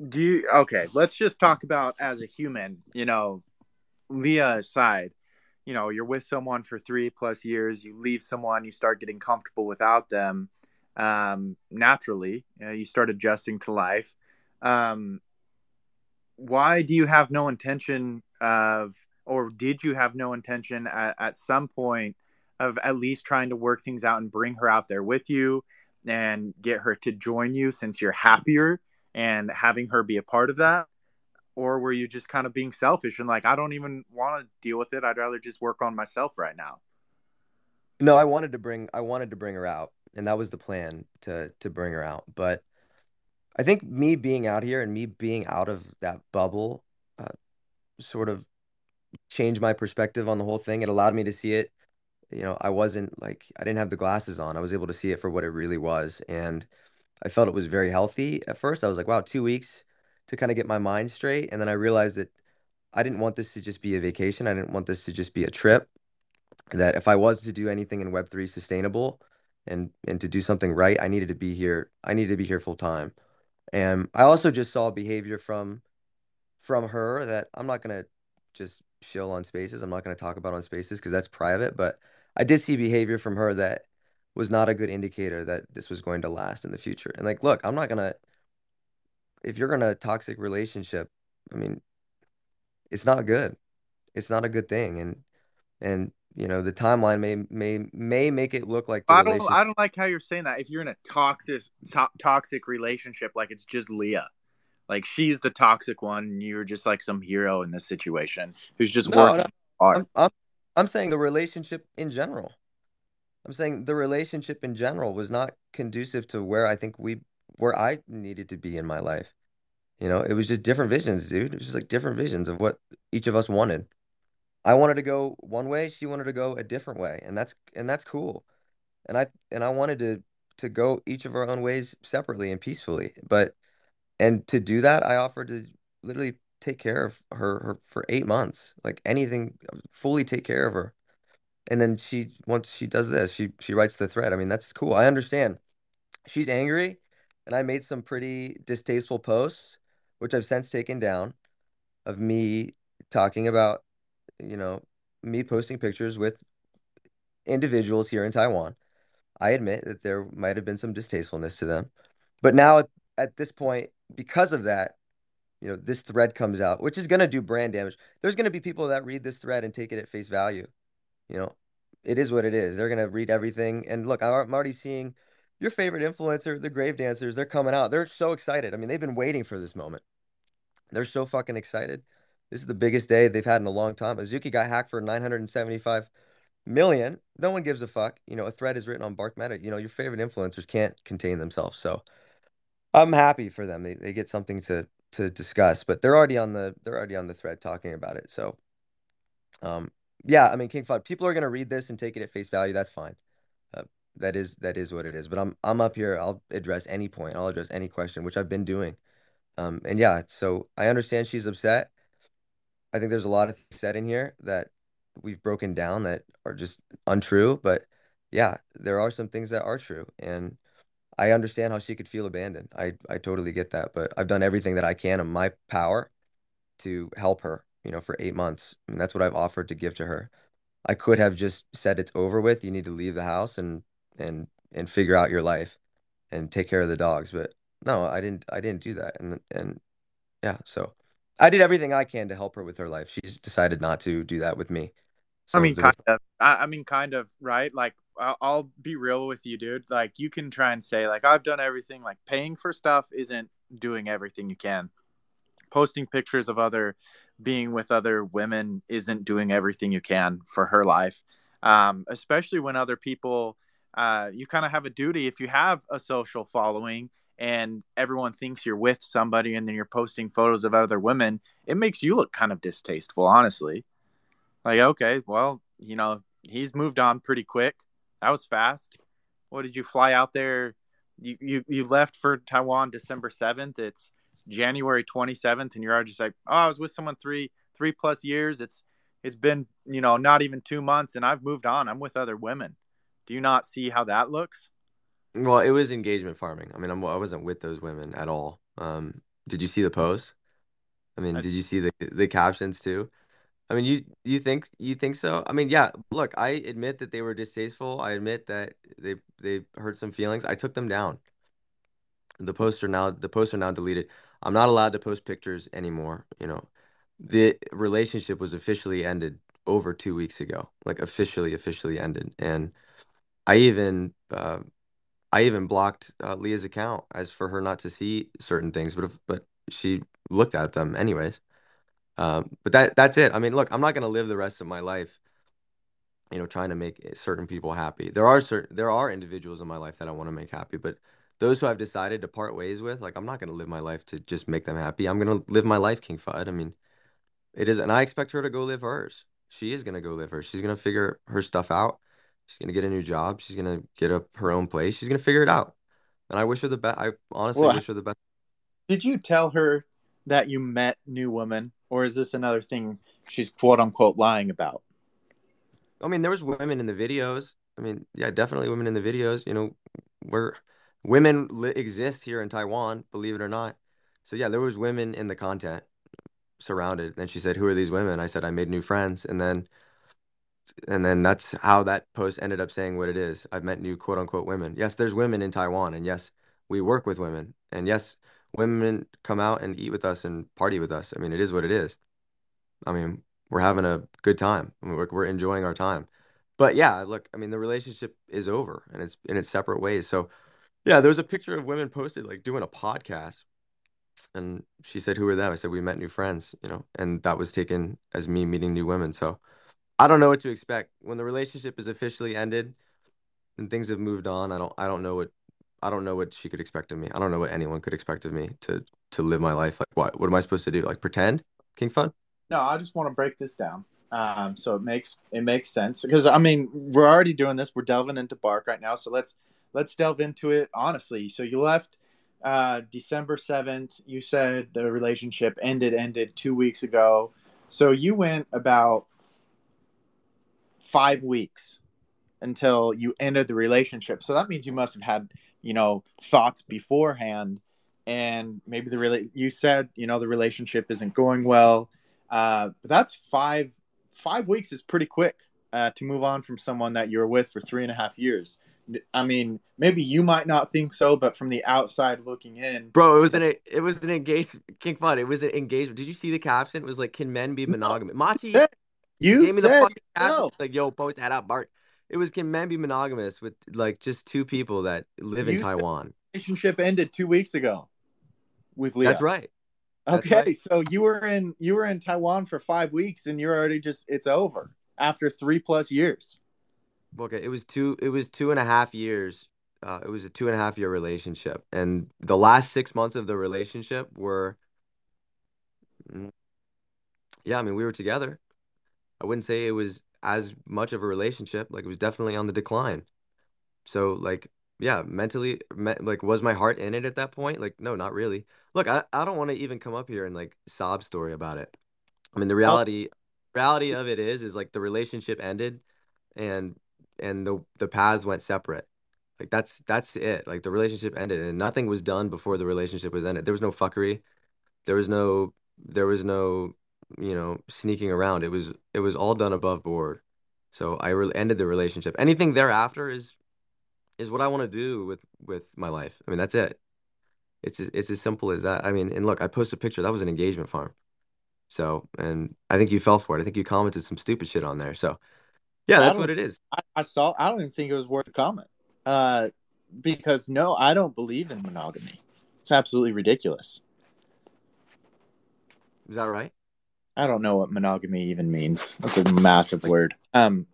Speaker 3: do you okay, let's just talk about as a human, you know, Leah aside, you know, you're with someone for 3 plus years, you leave someone, you start getting comfortable without them. Um naturally, you, know, you start adjusting to life. Um why do you have no intention of or did you have no intention at, at some point of at least trying to work things out and bring her out there with you and get her to join you since you're happier and having her be a part of that or were you just kind of being selfish and like i don't even want to deal with it i'd rather just work on myself right now
Speaker 2: No, I wanted to bring I wanted to bring her out, and that was the plan to to bring her out. But I think me being out here and me being out of that bubble uh, sort of changed my perspective on the whole thing. It allowed me to see it. You know, I wasn't like I didn't have the glasses on. I was able to see it for what it really was, and I felt it was very healthy. At first, I was like, wow, two weeks to kind of get my mind straight, and then I realized that I didn't want this to just be a vacation. I didn't want this to just be a trip. That if I was to do anything in Web3 sustainable and and to do something right, I needed to be here. I needed to be here full time. And I also just saw behavior from from her that I'm not gonna just chill on spaces. I'm not gonna talk about on spaces because that's private. But I did see behavior from her that was not a good indicator that this was going to last in the future. And like, look, I'm not gonna if you're in a toxic relationship, I mean, it's not good. It's not a good thing. And and you know, the timeline may may may make it look like the
Speaker 3: I don't. I don't like how you're saying that. If you're in a toxic to- toxic relationship, like it's just Leah, like she's the toxic one, and you're just like some hero in this situation who's just
Speaker 2: No,
Speaker 3: working
Speaker 2: no,
Speaker 3: hard.
Speaker 2: I'm I'm I'm saying the relationship in general. I'm saying the relationship in general was not conducive to where I think we where I needed to be in my life. You know, it was just different visions, dude. It was just like different visions of what each of us wanted. I wanted to go one way, she wanted to go a different way, and that's and that's cool. And I and I wanted to to go each of our own ways separately and peacefully. But and to do that, I offered to literally take care of her, her for eight months, like anything, fully take care of her. And then she once she does this, she she writes the thread. I mean, that's cool. I understand. She's angry, and I made some pretty distasteful posts, which I've since taken down, of me talking about, you know, me posting pictures with individuals here in Taiwan. I admit that there might have been some distastefulness to them. But now at, at this point, because of that, you know, this thread comes out, which is going to do brand damage. There's going to be people that read this thread and take it at face value. You know, it is what it is. They're to read everything. And look, I'm already seeing your favorite influencer, the Grave Dancers, they're coming out. They're so excited. I mean, they've been waiting for this moment. They're so fucking excited. This is the biggest day they've had in a long time. Azuki got hacked for 975 million. No one gives a fuck. You know, a thread is written on Bark Meta. You know, your favorite influencers can't contain themselves. So I'm happy for them. They, they get something to to discuss, but they're already on the they're already on the thread talking about it. So um yeah, I mean King Fud, people are gonna read this and take it at face value. That's fine. Uh, that is that is what it is. But I'm I'm up here. I'll address any point. I'll address any question, which I've been doing. Um and yeah, so I understand she's upset. I think there's a lot of said in here that we've broken down that are just untrue. But yeah, there are some things that are true. And I understand how she could feel abandoned. I, I totally get that. But I've done everything that I can in my power to help her, you know, for eight months. And that's what I've offered to give to her. I could have just said it's over with. You need to leave the house and and and figure out your life and take care of the dogs. But no, I didn't I didn't do that. And and yeah, so I did everything I can to help her with her life. She's decided not to do that with me.
Speaker 3: I mean, kind of. I, I mean, kind of, right? Like, I'll be real with you, dude. Like, you can try and say, like, I've done everything. Like, paying for stuff isn't doing everything you can. Posting pictures of other being with other women isn't doing everything you can for her life. Um, especially when other people, uh, you kind of have a duty if you have a social following and everyone thinks you're with somebody and then you're posting photos of other women, it makes you look kind of distasteful, honestly. Like, okay, well, you know, he's moved on pretty quick. That was fast. What did you fly out there? You you, you left for Taiwan December seventh. It's January twenty seventh, and you're just like, oh, I was with someone three three plus years. It's it's been you know not even two months, and I've moved on. I'm with other women. Do you not see how that looks?
Speaker 2: well, it was engagement farming. I mean, I'm, I wasn't with those women at all. Um, did you see the post? I mean,
Speaker 3: I,
Speaker 2: did you see the the captions too? I mean, you you think you think so? I mean, yeah. Look, I admit that they were distasteful. I admit that they they hurt some feelings. I took them down. The posts are now the posts are now deleted. I'm not allowed to post pictures anymore. You know, the relationship was officially ended over two weeks ago. Like officially, officially ended. And I even uh, I even blocked uh, Leah's account as for her not to see certain things, but if, but she looked at them anyways. Um, but that that's it. I mean, look, I'm not gonna live the rest of my life, you know, trying to make certain people happy. There are certain there are individuals in my life that I want to make happy, but those who I've decided to part ways with, like I'm not gonna live my life to just make them happy. I'm gonna live my life, King Fud. I mean, it is, and I expect her to go live hers. She is gonna go live hers. She's gonna figure her stuff out. She's gonna get a new job. She's gonna get up her own place. She's gonna figure it out. And I wish her the best. I honestly
Speaker 3: well,
Speaker 2: wish her the best.
Speaker 3: did you tell her that you met new women, or is this another thing she's quote unquote lying about?
Speaker 2: I mean, there was women in the videos. I mean, yeah, definitely women in the videos. You know, where women li exist here in Taiwan, believe it or not. So yeah, there was women in the content surrounded. Then she said, "Who are these women?" I said, "I made new friends." And then and then that's how that post ended up saying what it is. I've met new quote unquote women. Yes, there's women in Taiwan, and yes, we work with women, and yes, women come out and eat with us and party with us. I mean, it is what it is. I mean, we're having a good time. I mean, we're, we're enjoying our time. But yeah, look, I mean, the relationship is over and it's in its separate ways. So yeah, there was a picture of women posted like doing a podcast. And she said, Who are them? I said, We met new friends, you know, and that was taken as me meeting new women. So I don't know what to expect. When the relationship is officially ended and things have moved on, I don't I don't know what I don't know what she could expect of me. I don't know what anyone could expect of me to to live my life. Like what what am I supposed to do? Like pretend? King Fud?
Speaker 3: No, I just want to break this down. Um, so it makes it makes sense because I mean we're already doing this. We're delving into bark right now. So let's let's delve into it honestly. So you left uh, December seventh. You said the relationship ended ended two weeks ago. So you went about five weeks until you ended the relationship. So that means you must have had you know thoughts beforehand, and maybe the really you said you know the relationship isn't going well. Uh, but that's five five weeks is pretty quick uh, to move on from someone that you were with for three and a half years. I mean, maybe you might not think so, but from the outside looking in,
Speaker 2: bro, it was an it was an engagement. King Fud, it was an engagement. Did you see the caption? It was like, "Can men be monogamous?" Machi,
Speaker 3: you
Speaker 2: gave me the
Speaker 3: said
Speaker 2: fucking caption. Like, yo, post that up, Bark. It was, "Can men be monogamous?" With like just two people that live in
Speaker 3: You said-
Speaker 2: Taiwan.
Speaker 3: relationship ended two weeks ago with Leah.
Speaker 2: That's right. that's
Speaker 3: Okay,
Speaker 2: right.
Speaker 3: so you were in you were in Taiwan for five weeks, and you're already just it's over after three plus years.
Speaker 2: Okay, it was two. It was two and a half years. Uh, it was a two and a half year relationship, and the last six months of the relationship were, mm, yeah. I mean, we were together. I wouldn't say it was as much of a relationship. Like it was definitely on the decline. So like, yeah, mentally, me like, was my heart in it at that point? Like, no, not really. Look, I I don't want to even come up here and like sob story about it. I mean, the
Speaker 3: Well,
Speaker 2: reality reality of it is is like the relationship ended, and and the the paths went separate. Like that's that's it. Like the relationship ended and nothing was done before the relationship was ended. There was no fuckery. There was no there was no, you know, sneaking around. It was it was all done above board. So I re ended the relationship. Anything thereafter is is what I want to do with with my life. I mean, that's it. It's as, it's as simple as that. I mean, and look, I posted a picture. That was an engagement farm. So, and I think you fell for it. I think you commented some stupid shit on there. So, yeah, that's what it is.
Speaker 3: I, I saw. I don't even think it was worth a comment. Uh, because no, I don't believe in monogamy. It's absolutely ridiculous.
Speaker 2: Is that right?
Speaker 3: I don't know what monogamy even means. That's a massive
Speaker 2: Like
Speaker 3: word. Um,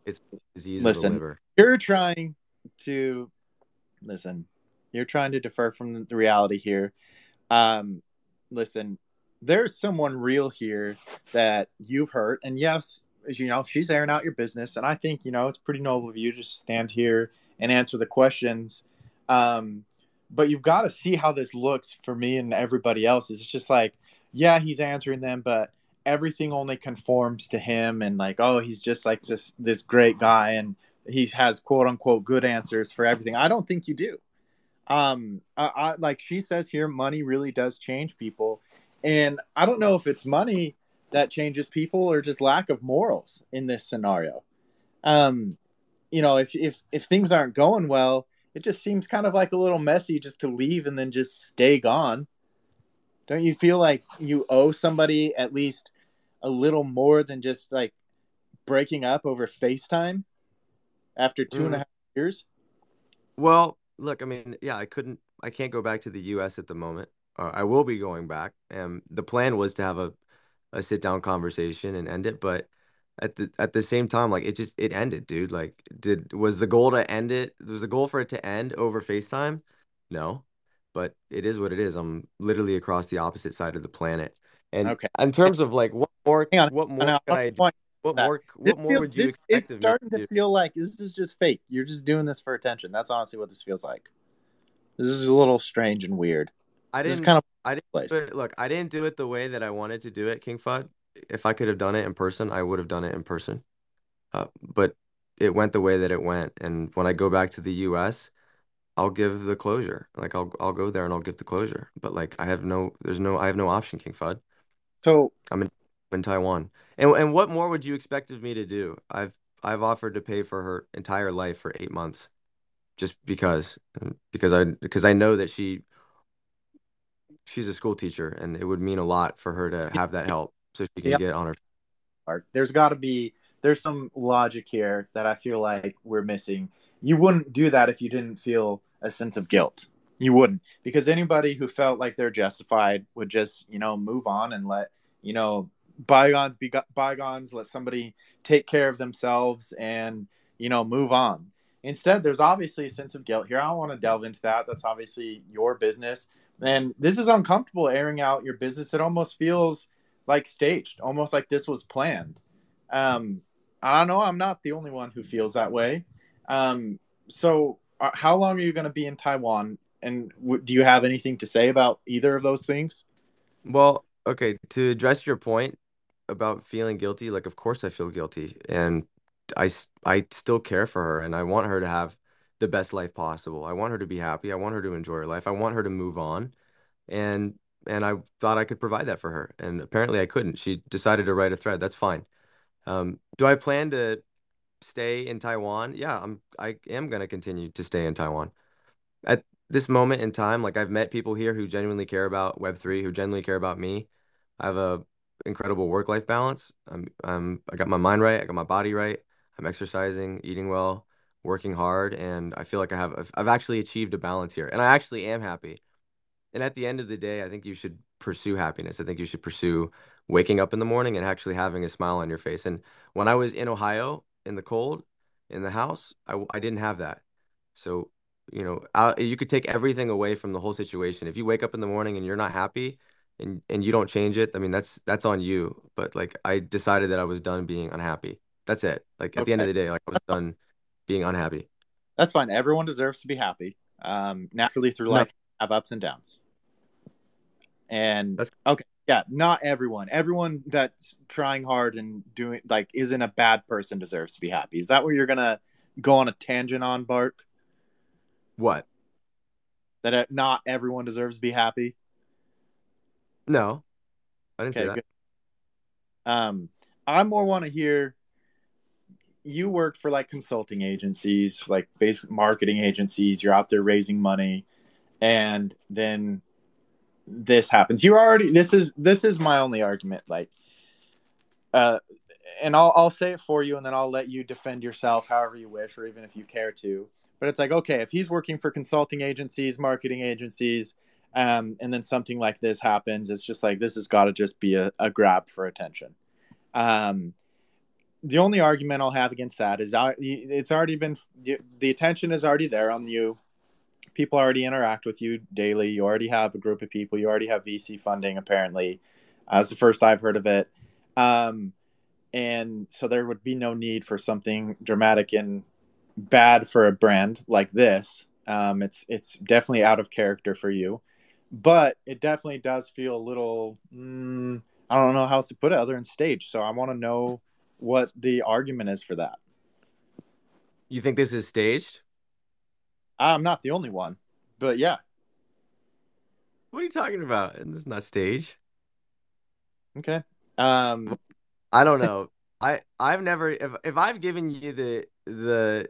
Speaker 2: disease of the
Speaker 3: listen, you're trying to listen. You're trying to defer from the reality here. Um, listen, there's someone real here that you've hurt, and yes, you know, she's airing out your business, and I think you know it's pretty noble of you to stand here and answer the questions. Um, but you've got to see how this looks for me and everybody else. It's just like, yeah, he's answering them, but everything only conforms to him, and like, oh, he's just like this this great guy, and he has quote unquote good answers for everything. I don't think you do. Um, I, I like she says here, money really does change people, and I don't know if it's money that changes people or just lack of morals in this scenario. Um, you know, if if if things aren't going well, it just seems kind of like a little messy just to leave and then just stay gone. Don't you feel like you owe somebody at least a little more than just like breaking up over FaceTime after two and a
Speaker 2: Mm,
Speaker 3: half years?
Speaker 2: well, look, I mean, yeah, I couldn't, I can't go back to the U.S. at the moment. Uh, I will be going back, and the plan was to have a, a sit down conversation and end it, but at the at the same time, like it just it ended, dude. Like, did was the goal to end it? Was the goal for it to end over FaceTime? No, but it is what it is. I'm literally across the opposite side of the planet, and
Speaker 3: Okay.
Speaker 2: in terms of like what more,
Speaker 3: Hang on.
Speaker 2: what more could I? What
Speaker 3: that.
Speaker 2: more,
Speaker 3: This
Speaker 2: what more
Speaker 3: feels
Speaker 2: would you
Speaker 3: this
Speaker 2: expect
Speaker 3: it's
Speaker 2: of me
Speaker 3: starting
Speaker 2: to
Speaker 3: to feel like this is just fake. You're just doing this for attention. That's honestly what this feels like. This is a little strange and weird.
Speaker 2: I didn't.
Speaker 3: kind of
Speaker 2: I didn't
Speaker 3: place.
Speaker 2: do it. Look, I didn't do it the way that I wanted to do it, King Fud. If I could have done it in person, I would have done it in person. Uh, but it went the way that it went. And when I go back to the US, I'll give the closure. Like I'll I'll go there and I'll give the closure. But like I have no there's no I have no option, King Fud.
Speaker 3: So
Speaker 2: I'm in, in Taiwan. And and what more would you expect of me to do? I've I've offered to pay for her entire life for eight months, just because because I because I know that she she's a school teacher and it would mean a lot for her to have that help so she can
Speaker 3: Yep.
Speaker 2: get on her.
Speaker 3: part. There's got to be there's some logic here that I feel like we're missing. You wouldn't do that if you didn't feel a sense of guilt. You wouldn't because anybody who felt like they're justified would just you know move on and let you know bygones be go- bygones. Let somebody take care of themselves and you know move on. Instead, there's obviously a sense of guilt here. I don't want to delve into that. That's obviously your business, and this is uncomfortable airing out your business. It almost feels like staged, almost like this was planned. Um, I don't know. I'm not the only one who feels that way. Um, so, uh, how long are you going to be in Taiwan? And w- do you have anything to say about either of those things?
Speaker 2: Well, okay, to address your point about feeling guilty, like of course I feel guilty and I I still care for her and I want her to have the best life possible. I want her to be happy. I want her to enjoy her life. I want her to move on. And and I thought I could provide that for her. And apparently I couldn't. She decided to write a thread. That's fine. Um, do I plan to stay in Taiwan? Yeah, I'm I am going to continue to stay in Taiwan. At this moment in time, like I've met people here who genuinely care about Web3, who genuinely care about me. I have a incredible work-life balance. I'm I'm I got my mind right, I got my body right. I'm exercising, eating well, working hard, and I feel like I have I've, I've actually achieved a balance here. And I actually am happy. And at the end of the day, I think you should pursue happiness. I think you should pursue waking up in the morning and actually having a smile on your face. And when I was in Ohio in the cold, in the house, i, I didn't have that. So, you know, uh, you could take everything away from the whole situation. If you wake up in the morning and you're not happy and and you don't change it, I mean, that's that's on you. But like I decided that I was done being unhappy. That's it. Like at the end of the day, like I was done being unhappy.
Speaker 3: that's fine. Everyone deserves to be happy. Um, naturally, through
Speaker 2: No,
Speaker 3: life, have ups and downs. And
Speaker 2: that's
Speaker 3: okay, yeah, not everyone. Everyone that's trying hard and doing like isn't a bad person deserves to be happy. Is that where you're gonna go on a tangent on, Bark?
Speaker 2: what?
Speaker 3: That uh, not everyone deserves to be happy?
Speaker 2: No, I didn't say that.
Speaker 3: good. Um, I more want to hear you work for like consulting agencies, like basic marketing agencies. You're out there raising money, and then this happens. You're already this is this is my only argument. Like, uh, and I'll I'll say it for you, and then I'll let you defend yourself however you wish, or even if you care to. But it's like, okay, if he's working for consulting agencies, marketing agencies, um, and then something like this happens, it's just like this has got to just be a, a grab for attention. Um, the only argument I'll have against that is it's already been the attention is already there on you. People already interact with you daily. You already have a group of people. You already have VC funding, apparently. As the first I've heard of it. Um, and so there would be no need for something dramatic and bad for a brand like this. Um, it's it's definitely out of character for you, but it definitely does feel a little. Mm, I don't know how else to put it other than stage. So I want to know what the argument is for that.
Speaker 2: You think this is staged?
Speaker 3: I'm not the only one, but yeah.
Speaker 2: What are you talking about? This is not staged.
Speaker 3: Okay. Um,
Speaker 2: I don't know. I I've never if if I've given you the the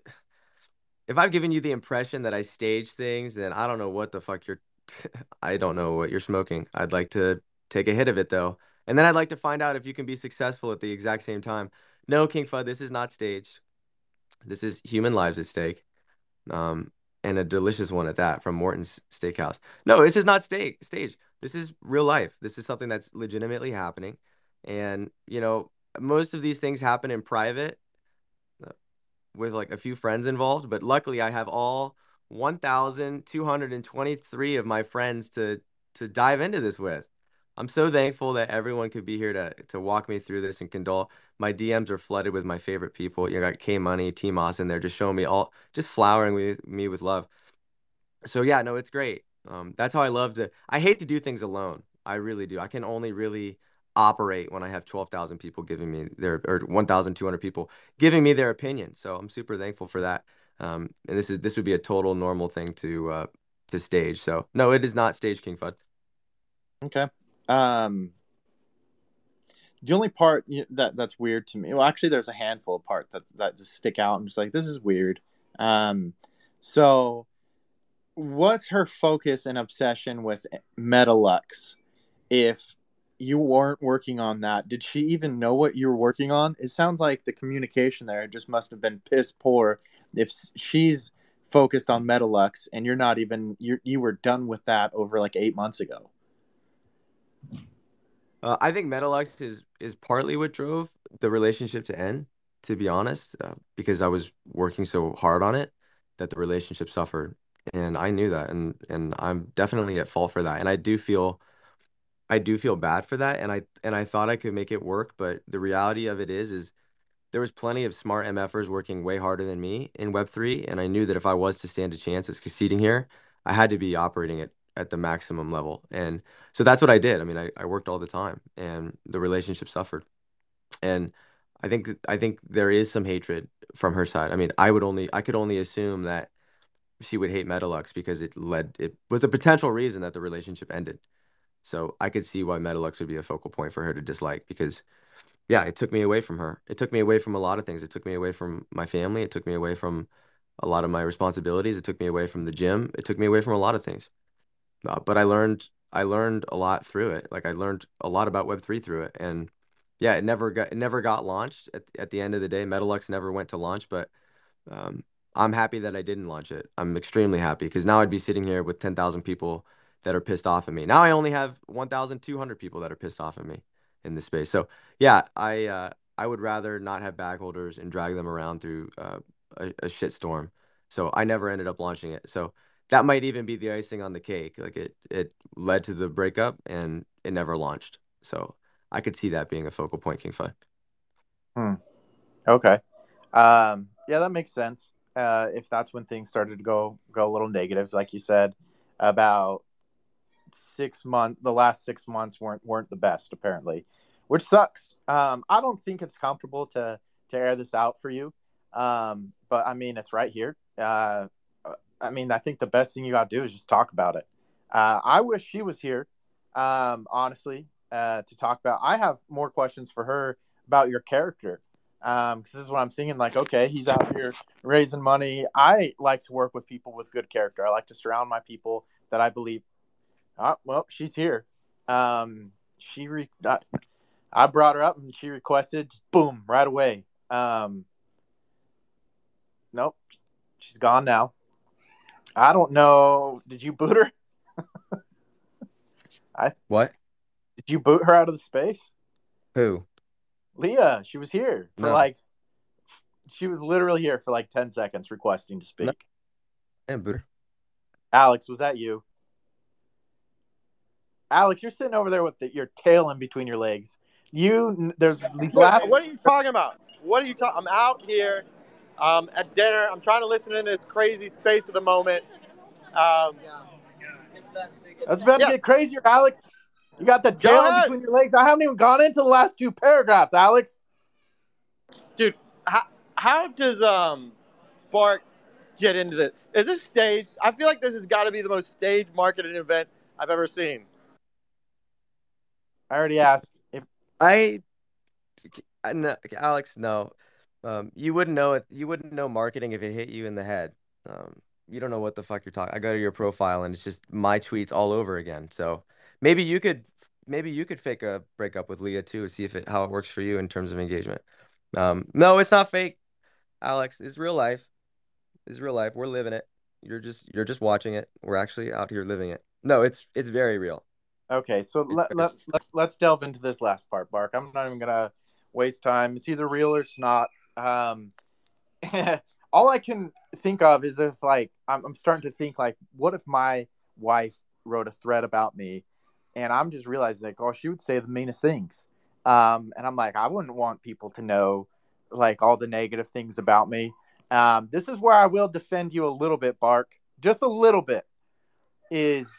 Speaker 2: if I've given you the impression that I stage things, then I don't know what the fuck you're I don't know what you're smoking. I'd like to take a hit of it though. And then I'd like to find out if you can be successful at the exact same time. No, King Fud, this is not staged. This is human lives at stake. Um, and a delicious one at that from Morton's Steakhouse. No, this is not sta- stage. This is real life. This is something that's legitimately happening. And, you know, most of these things happen in private uh, with like a few friends involved, but luckily I have all 1,223 of my friends to to dive into this with. I'm so thankful that everyone could be here to to walk me through this and condole. My DMs are flooded with my favorite people. You got K Money, T Moss in there, just showing me all, just flowering with me with love. So yeah, no, it's great. Um, that's how I love to. I hate to do things alone. I really do. I can only really operate when I have 12,000 people giving me their, or 1,200 people giving me their opinion. So I'm super thankful for that. Um, and this is this would be a total normal thing to uh, to stage. So no, it is not stage King Fud.
Speaker 3: okay. Um, the only part that that's weird to me. Well, actually, there's a handful of parts that that just stick out. I'm just like, this is weird. Um, so what's her focus and obsession with Metalux? If you weren't working on that, did she even know what you were working on? It sounds like the communication there just must have been piss poor. If she's focused on Metalux and you're not even you you were done with that over like eight months ago.
Speaker 2: Uh, I think Metalux is is partly what drove the relationship to end, to be honest, uh, because I was working so hard on it that the relationship suffered, and I knew that, and and I'm definitely at fault for that, and I do feel I do feel bad for that, and I and I thought I could make it work, but the reality of it is is there was plenty of smart MFers working way harder than me in Web3, and I knew that if I was to stand a chance at succeeding here, I had to be operating at at the maximum level, and so that's what I did. I mean, I, I worked all the time, and the relationship suffered. And I think I think there is some hatred from her side. I mean, I would only I could only assume that she would hate Metalux because it led it was a potential reason that the relationship ended. So I could see why Metalux would be a focal point for her to dislike because yeah, it took me away from her. It took me away from a lot of things. It took me away from my family. It took me away from a lot of my responsibilities. It took me away from the gym. It took me away from a lot of things. Uh, but I learned I learned a lot through it. Like I learned a lot about Web3 through it. And yeah, it never got it never got launched at at the end of the day. Metalux never went to launch, but um, I'm happy that I didn't launch it. I'm extremely happy because now I'd be sitting here with 10,000 people that are pissed off at me. Now I only have 1,200 people that are pissed off at me in this space. So yeah, I uh, I would rather not have bag holders and drag them around through uh, a, a shitstorm. So I never ended up launching it. So that might even be the icing on the cake. Like it it led to the breakup and it never launched. So I could see that being a focal point, King Fi.
Speaker 3: Okay. Um, yeah, that makes sense. Uh, if that's when things started to go go a little negative, like you said, about six months, the last six months weren't weren't the best apparently, which sucks. Um, I don't think it's comfortable to to air this out for you, um, but I mean it's right here. Uh, I mean I think the best thing you got to do is just talk about it. Uh, I wish she was here, um, honestly, uh, to talk about. I have more questions for her about your character um because this is what i'm thinking like okay he's out here raising money i like to work with people with good character i like to surround my people that i believe oh, well she's here um she re- I, I brought her up and she requested boom right away um nope she's gone now i don't know did you boot her I
Speaker 2: What?
Speaker 3: did you boot her out of the space
Speaker 2: Who?
Speaker 3: leah she was here for
Speaker 2: No.
Speaker 3: like she was literally here for like 10 seconds requesting to speak
Speaker 2: No. And Booter.
Speaker 3: Alex, was that you? Alex, you're sitting over there with the, your tail in between your legs. You, there's these last.
Speaker 4: What are you talking about? What are you talking? I'm out here um, at dinner. I'm trying to listen in this crazy space of the moment. Um,
Speaker 3: That's about to
Speaker 4: Yeah.
Speaker 3: get crazier, Alex. You got the
Speaker 4: Go
Speaker 3: tail in
Speaker 4: ahead.
Speaker 3: between your legs. I haven't even gone into the last two paragraphs, Alex.
Speaker 4: Dude, how, how does um, Bark get into this? Is this staged? I feel like this has got to be the most staged marketing event I've ever seen.
Speaker 3: I already asked if
Speaker 2: I, I no, Alex, no. Um, you wouldn't know it. You wouldn't know marketing if it hit you in the head. Um, you don't know what the fuck you're talking. I go to your profile and it's just my tweets all over again. So maybe you could, maybe you could fake a breakup with Leah too, see if it how it works for you in terms of engagement. Um, no, it's not fake, Alex. It's real life. It's real life. We're living it. You're just you're just watching it. We're actually out here living it. No, it's it's very real.
Speaker 3: Okay, so let, let, let's let's delve into this last part, Bark. I'm not even gonna waste time. It's either real or it's not. Um, all I can think of is if like I'm, I'm starting to think like, what if my wife wrote a thread about me, and I'm just realizing like, oh, she would say the meanest things. Um, and I'm like, I wouldn't want people to know like all the negative things about me. Um, this is where I will defend you a little bit, Bark, just a little bit. Is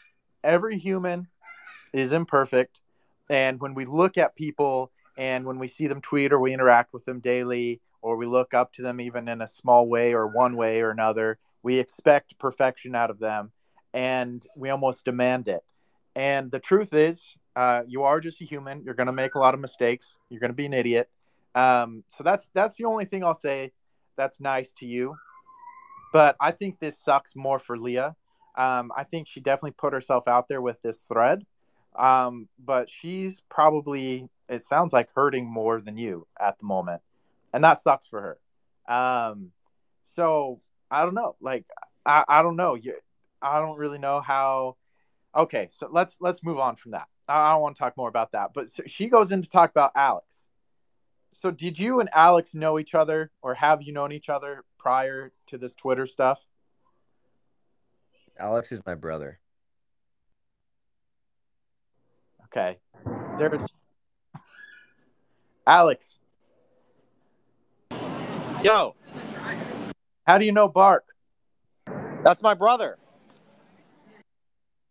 Speaker 3: every human is imperfect. And when we look at people and when we see them tweet or we interact with them daily or we look up to them even in a small way or one way or another, we expect perfection out of them and we almost demand it. And the truth is, Uh, you are just a human. You're gonna make a lot of mistakes. You're gonna be an idiot. Um, so that's that's the only thing I'll say that's nice to you. But I think this sucks more for Leah. Um, I think she definitely put herself out there with this thread. Um, but she's probably it sounds like hurting more than you at the moment, and that sucks for her. Um, so I don't know. Like I, I don't know. You, I don't really know how. Okay, so let's let's move on from that. I don't want to talk more about that. But so she goes in to talk about Alex. So did you and Alex know each other, or have you known each other prior to this Twitter stuff?
Speaker 2: Alex is my brother.
Speaker 3: Okay. There's Alex.
Speaker 4: Yo,
Speaker 3: How do you know Bark?
Speaker 4: that's my brother.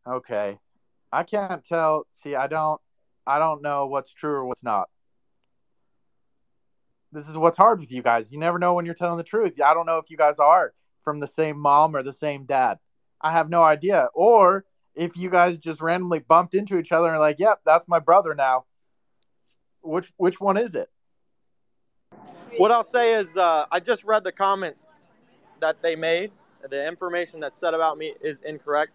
Speaker 3: Okay. I can't tell. See, I don't I don't know what's true or what's not. This is what's hard with you guys. You never know when you're telling the truth. I don't know if you guys are from the same mom or the same dad. I have no idea. Or if you guys just randomly bumped into each other and like, "Yep, that's my brother now." Which which one is it?
Speaker 4: What I'll say is, uh, I just read the comments that they made. The information that's said about me is incorrect.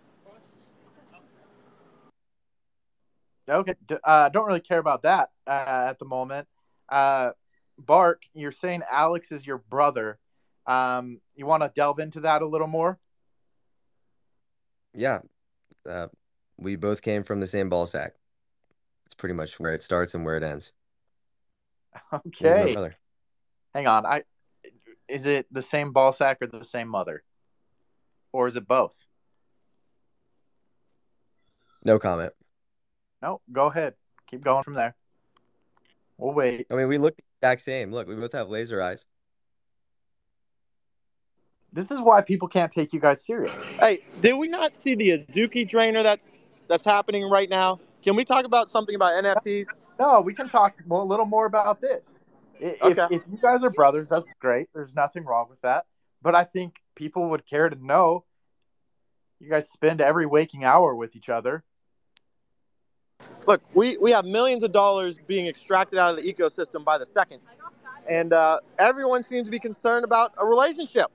Speaker 3: Okay, I uh, don't really care about that uh, at the moment. Uh, Bark, you're saying Alex is your brother. Um, you want to delve into that a little more?
Speaker 2: Yeah. Uh, we both came from the same ball sack. It's pretty much where it starts and where it ends.
Speaker 3: Okay,
Speaker 2: brother.
Speaker 3: Hang on. I is it the same ball sack or the same mother, or is it both?
Speaker 2: No comment.
Speaker 3: No, go ahead. Keep going from there. We'll wait.
Speaker 2: I mean, we look the exact same. Look, we both have laser eyes.
Speaker 3: This is why people can't take you guys serious.
Speaker 4: Hey, did we not see the Azuki drainer that's that's happening right now? Can we talk about something about NFTs?
Speaker 3: No, we can talk more, a little more about this. If,
Speaker 4: Okay.
Speaker 3: if you guys are brothers, that's great. There's nothing wrong with that. But I think people would care to know. You guys spend every waking hour with each other.
Speaker 4: Look, we, we have millions of dollars being extracted out of the ecosystem by the second, and uh, everyone seems to be concerned about a relationship.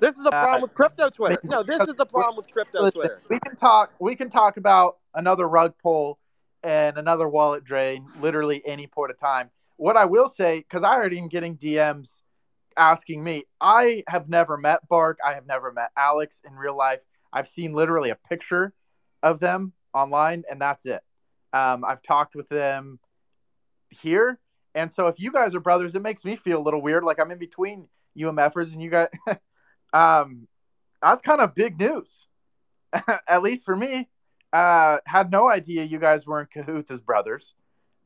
Speaker 4: This is the
Speaker 3: Uh,
Speaker 4: problem with crypto Twitter. No, this is the problem with crypto Twitter.
Speaker 3: we can talk. We can talk about another rug pull and another wallet drain, literally any point of time. What I will say, because I already am getting DMs asking me, I have never met Bark. I have never met Alex in real life. I've seen literally a picture of them online, and that's it. Um, I've talked with them here, and so if you guys are brothers, it makes me feel a little weird. Like I'm in between UMFers and you guys. um, that's kind of big news, at least for me. Uh, had no idea you guys were in cahoots as brothers,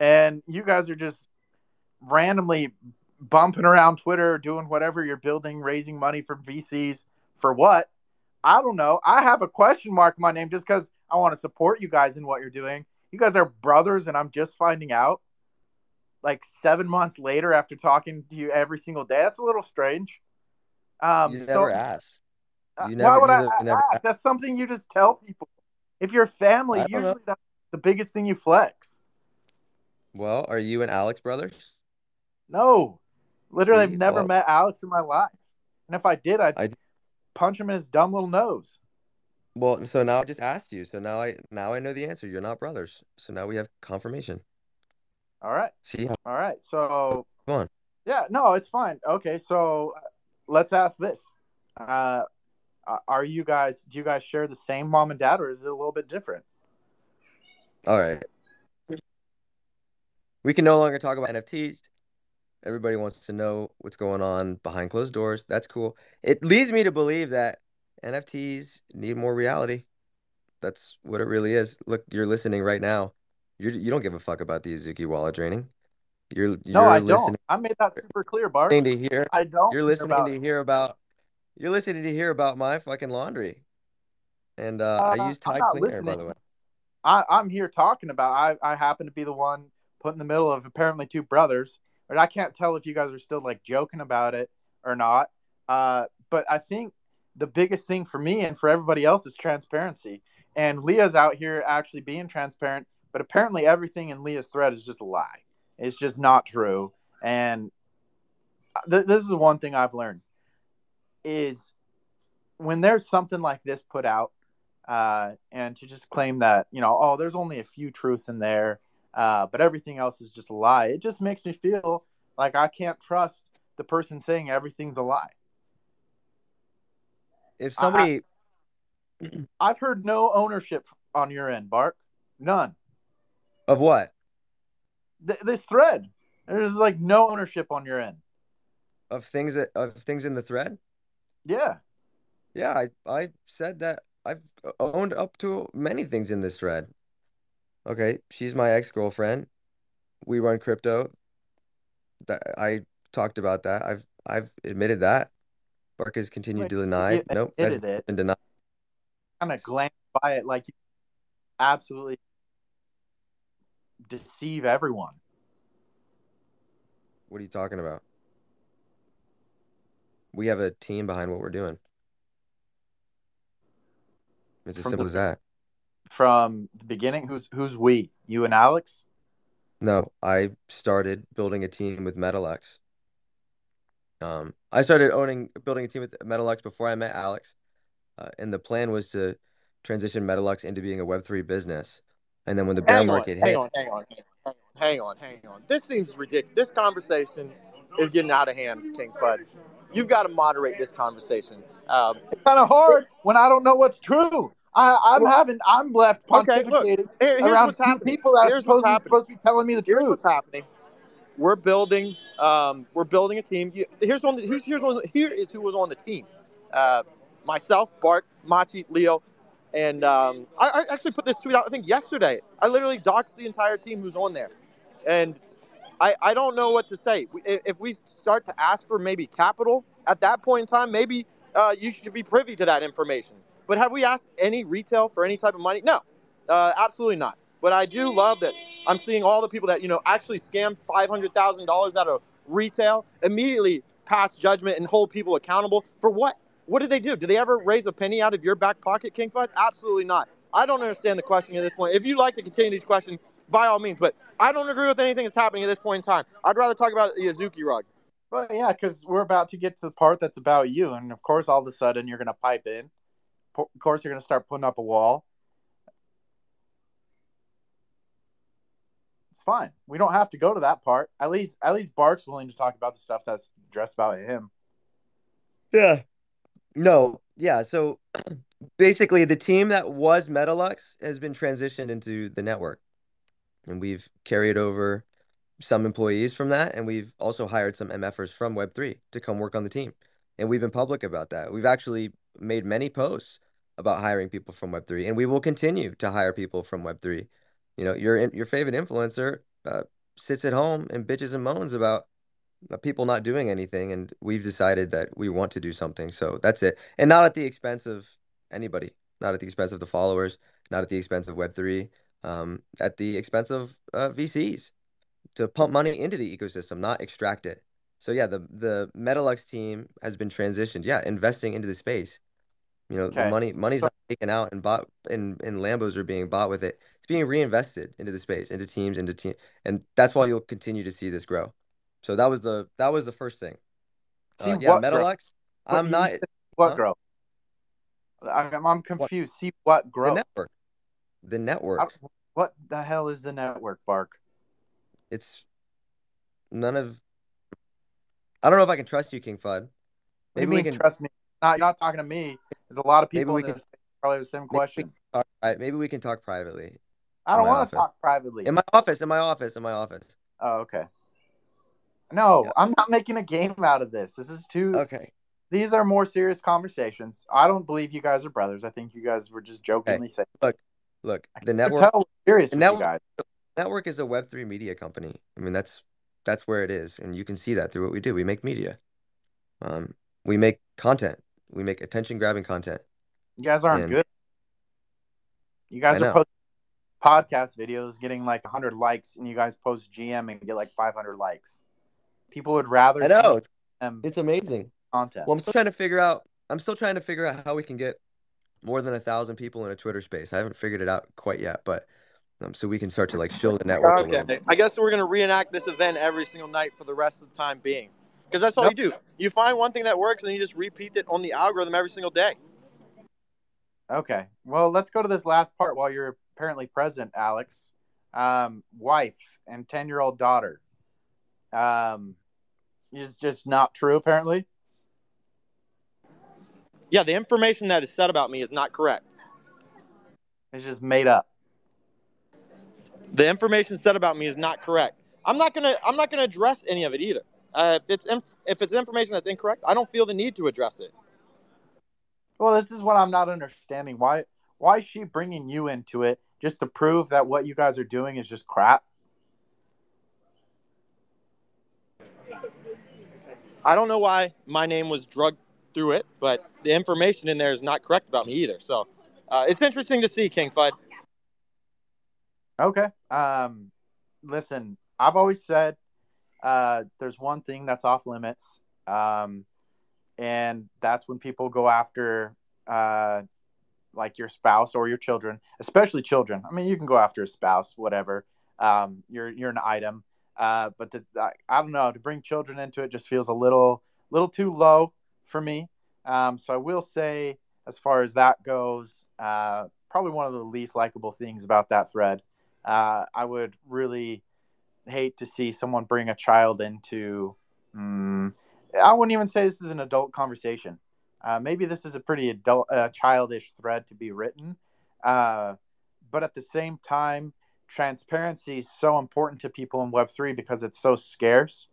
Speaker 3: and you guys are just randomly bumping around Twitter, doing whatever you're building, raising money from VCs for what? I don't know. I have a question mark in my name just because I want to support you guys in what you're doing. You guys are brothers, and I'm just finding out like seven months later after talking to you every single day. That's a little strange. Um,
Speaker 2: you
Speaker 3: so-
Speaker 2: never ask.
Speaker 3: uh,
Speaker 2: You
Speaker 3: Why would I, I
Speaker 2: never
Speaker 3: ask? That's something you just tell people. If you're family,
Speaker 2: don't know.
Speaker 3: usually that's the biggest thing you flex.
Speaker 2: Well, are you and Alex brothers?
Speaker 3: No, literally, I've never
Speaker 2: well-
Speaker 3: met Alex in my life, and if I did, I'd
Speaker 2: I-
Speaker 3: punch him in his dumb little nose.
Speaker 2: Well, so now I just asked you. So now I now I know the answer. You're not brothers. So now we have confirmation.
Speaker 3: All right,
Speaker 2: See how
Speaker 3: all right. So,
Speaker 2: Come on.
Speaker 3: yeah, no, it's fine. Okay, so uh, let's ask this: uh, uh, Are you guys? Do you guys share the same mom and dad, or is it a little bit different?
Speaker 2: All right. We can no longer talk about NFTs. Everybody wants to know what's going on behind closed doors. That's cool. It leads me to believe that NFTs need more reality. That's what it really is. Look, you're listening right now. You're, you don't give a fuck about the Azuki wallet draining. You're
Speaker 3: No,
Speaker 2: you're
Speaker 3: I
Speaker 2: listening
Speaker 3: don't. I made that super clear, Bark.
Speaker 2: to hear.
Speaker 3: I don't.
Speaker 2: You're listening
Speaker 3: about-
Speaker 2: to hear about. You're listening to hear about my fucking laundry. And uh, I
Speaker 3: Uh,
Speaker 2: use
Speaker 3: I'm
Speaker 2: Tide Cleaner, by the way.
Speaker 3: I, I'm here talking about. I, I happen to be the one put in the middle of apparently two brothers, but I can't tell if you guys are still like joking about it or not. Uh, but I think the biggest thing for me and for everybody else is transparency. And Leah's out here actually being transparent, but apparently everything in Leah's thread is just a lie. It's just not true. And th- this is the one thing I've learned is when there's something like this put out, uh, and to just claim that you know, oh, there's only a few truths in there, uh, but everything else is just a lie. It just makes me feel like I can't trust the person saying everything's a lie.
Speaker 2: If somebody,
Speaker 3: I've heard no ownership on your end, Bark. None.
Speaker 2: of what?
Speaker 3: Th- this thread, there's like no ownership on your end.
Speaker 2: Of things that of things in the thread?
Speaker 3: Yeah.
Speaker 2: Yeah, I I said that I've owned up to many things in this thread. Okay, she's my ex-girlfriend. We run crypto. That I talked about that. I've I've admitted that. Bark has continued
Speaker 3: Wait,
Speaker 2: to deny.
Speaker 3: you
Speaker 2: Nope, that's
Speaker 3: admitted it.
Speaker 2: been denied.
Speaker 3: Kind of glance by it like you absolutely deceive everyone.
Speaker 2: What are you talking about? We have a team behind what we're doing. It's as
Speaker 3: From
Speaker 2: simple
Speaker 3: the-
Speaker 2: as that.
Speaker 3: From the beginning, who's who's we? You and Alex?
Speaker 2: No, I started building a team with Metalux. Um, I started owning, building a team with Metalux before I met Alex, uh, and the plan was to transition Metalux into being a Web3 business. And then when the bear
Speaker 1: Hang
Speaker 2: market
Speaker 1: hang
Speaker 2: hit,
Speaker 1: on, hang on, hang on, hang on, hang on. This seems ridiculous. This conversation is getting out of hand, King Fud. You've got to moderate this conversation. Um,
Speaker 3: It's kind of hard when I don't know what's true. I, I'm having I'm left
Speaker 1: Okay, look,
Speaker 3: pontificating
Speaker 1: here- here's
Speaker 3: around
Speaker 1: what's
Speaker 3: two
Speaker 1: happening.
Speaker 3: people that are
Speaker 1: Here's what's
Speaker 3: supposed, to- supposed to be telling me the
Speaker 1: Here's
Speaker 3: truth.
Speaker 1: what's happening. We're building. Um, we're building a team. Here's one. Here's here's one. Here is who was on the team. Uh, myself, Bart, Machi, Leo, and um, I, I actually put this tweet out. I think yesterday. I literally doxed the entire team who's on there, and I I don't know what to say. If if we start to ask for maybe capital at that point in time, maybe uh, you should be privy to that information. But have we asked any retail for any type of money? No, uh, absolutely not. But I do love that I'm seeing all the people that you know actually scam five hundred thousand dollars out of retail immediately pass judgment and hold people accountable for what? What did they do? Did they ever raise a penny out of your back pocket, King Fud? Absolutely not. I don't understand the question at this point. If you'd like to continue these questions, by all means. But I don't agree with anything that's happening at this point in time. I'd rather talk about the Azuki rug.
Speaker 3: Well, yeah, because we're about to get to the part that's about you, and of course, all of a sudden, you're going to pipe in. Of course, you're going to start putting up a wall. It's fine. We don't have to go to that part. At least, at least Bark's willing to talk about the stuff that's dressed about him.
Speaker 2: Yeah. No, yeah. So basically, the team that was Metalux has been transitioned into the network, and we've carried over some employees from that, and we've also hired some MFers from Web3 to come work on the team. And we've been public about that. We've actually made many posts about hiring people from Web3, and we will continue to hire people from Web3. You know, your your favorite influencer uh, sits at home and bitches and moans about people not doing anything, and we've decided that we want to do something. So that's it, and not at the expense of anybody, not at the expense of the followers, not at the expense of Web3, um, at the expense of uh, VCs to pump money into the ecosystem, not extract it. So yeah, the the Metalux team has been transitioned. Yeah, investing into the space. You know, the
Speaker 3: Okay.
Speaker 2: money money's
Speaker 3: So-
Speaker 2: not taken out and bought and and Lambos are being bought with it. It's being reinvested into the space, into teams, into team, and that's why you'll continue to see this grow. So that was the that was the first thing.
Speaker 3: See
Speaker 2: Uh, yeah,
Speaker 3: what grow?
Speaker 2: Metalux.
Speaker 3: What
Speaker 2: I'm not
Speaker 3: What
Speaker 2: Huh?
Speaker 3: grow? I'm, I'm confused. See what grow the
Speaker 2: network. The network.
Speaker 3: I- What the hell is the network, Bark?
Speaker 2: It's none of. I don't know if I can trust you, King Fud.
Speaker 3: Maybe
Speaker 2: Maybe we can
Speaker 3: Trust me. Not you're not talking to me. There's a lot of
Speaker 2: Maybe
Speaker 3: people
Speaker 2: we
Speaker 3: in
Speaker 2: can-
Speaker 3: this probably have the same question.
Speaker 2: can talk, pri- maybe we can talk privately
Speaker 3: I don't want to talk privately.
Speaker 2: in my office. In my office. In my office.
Speaker 3: Oh, okay. No,
Speaker 2: Yeah.
Speaker 3: I'm not making a game out of this. This is too.
Speaker 2: Okay.
Speaker 3: These are more serious conversations. I don't believe you guys are brothers. I think you guys were just jokingly saying.
Speaker 2: Look,
Speaker 3: I
Speaker 2: the
Speaker 3: can
Speaker 2: network.
Speaker 3: tell serious
Speaker 2: the network-
Speaker 3: guys.
Speaker 2: network is a Web three media company. I mean, that's that's where it is, and you can see that through what we do. We make media. Um, we make content. We make attention grabbing content.
Speaker 3: You guys aren't
Speaker 2: And-
Speaker 3: good. You guys
Speaker 2: I
Speaker 3: are
Speaker 2: know.
Speaker 3: posting podcast videos, getting like 100 likes, and you guys post GM and get like 500 likes. People would rather
Speaker 2: I know it's, it's amazing.
Speaker 3: content.
Speaker 2: Well, I'm still trying to figure out. I'm still trying to figure out how we can get more than a thousand people in a Twitter space. I haven't figured it out quite yet, but um, so we can start to like show the network a little
Speaker 1: Okay. I guess we're gonna reenact this event every single night for the rest of the time being, because that's all
Speaker 3: Nope.
Speaker 1: you do. You find one thing that works, and then you just repeat it on the algorithm every single day.
Speaker 3: Okay. Well, let's go to this last part while you're apparently present, Alex. Um, wife and 10 year old daughter. Um, is just not true, apparently.
Speaker 1: Yeah, the information that is said about me is not correct.
Speaker 3: It's just made up.
Speaker 1: The information said about me is not correct. I'm not gonna. I'm not gonna address any of it either. Uh, if it's inf- if it's information that's incorrect, I don't feel the need to address it.
Speaker 3: Well, this is what I'm not understanding. Why why is she bringing you into it just to prove that what you guys are doing is just crap?
Speaker 1: I don't know why my name was drugged through it, but the information in there is not correct about me either. So uh, it's interesting to see King Fud.
Speaker 3: Okay. Um, listen, I've always said uh, there's one thing that's off limits, um, and that's when people go after uh, like your spouse or your children, especially children. I mean, you can go after a spouse, whatever. Um, you're you're an item, uh, but the, I, I don't know to bring children into it just feels a little little too low for me. Um, so I will say, as far as that goes, uh, probably one of the least likable things about that thread. Uh, I would really hate to see someone bring a child into. Mm, I wouldn't even say this is an adult conversation. Uh, maybe this is a pretty adult, uh, childish thread to be written, uh, but at the same time, transparency is so important to people in Web three because it's so scarce.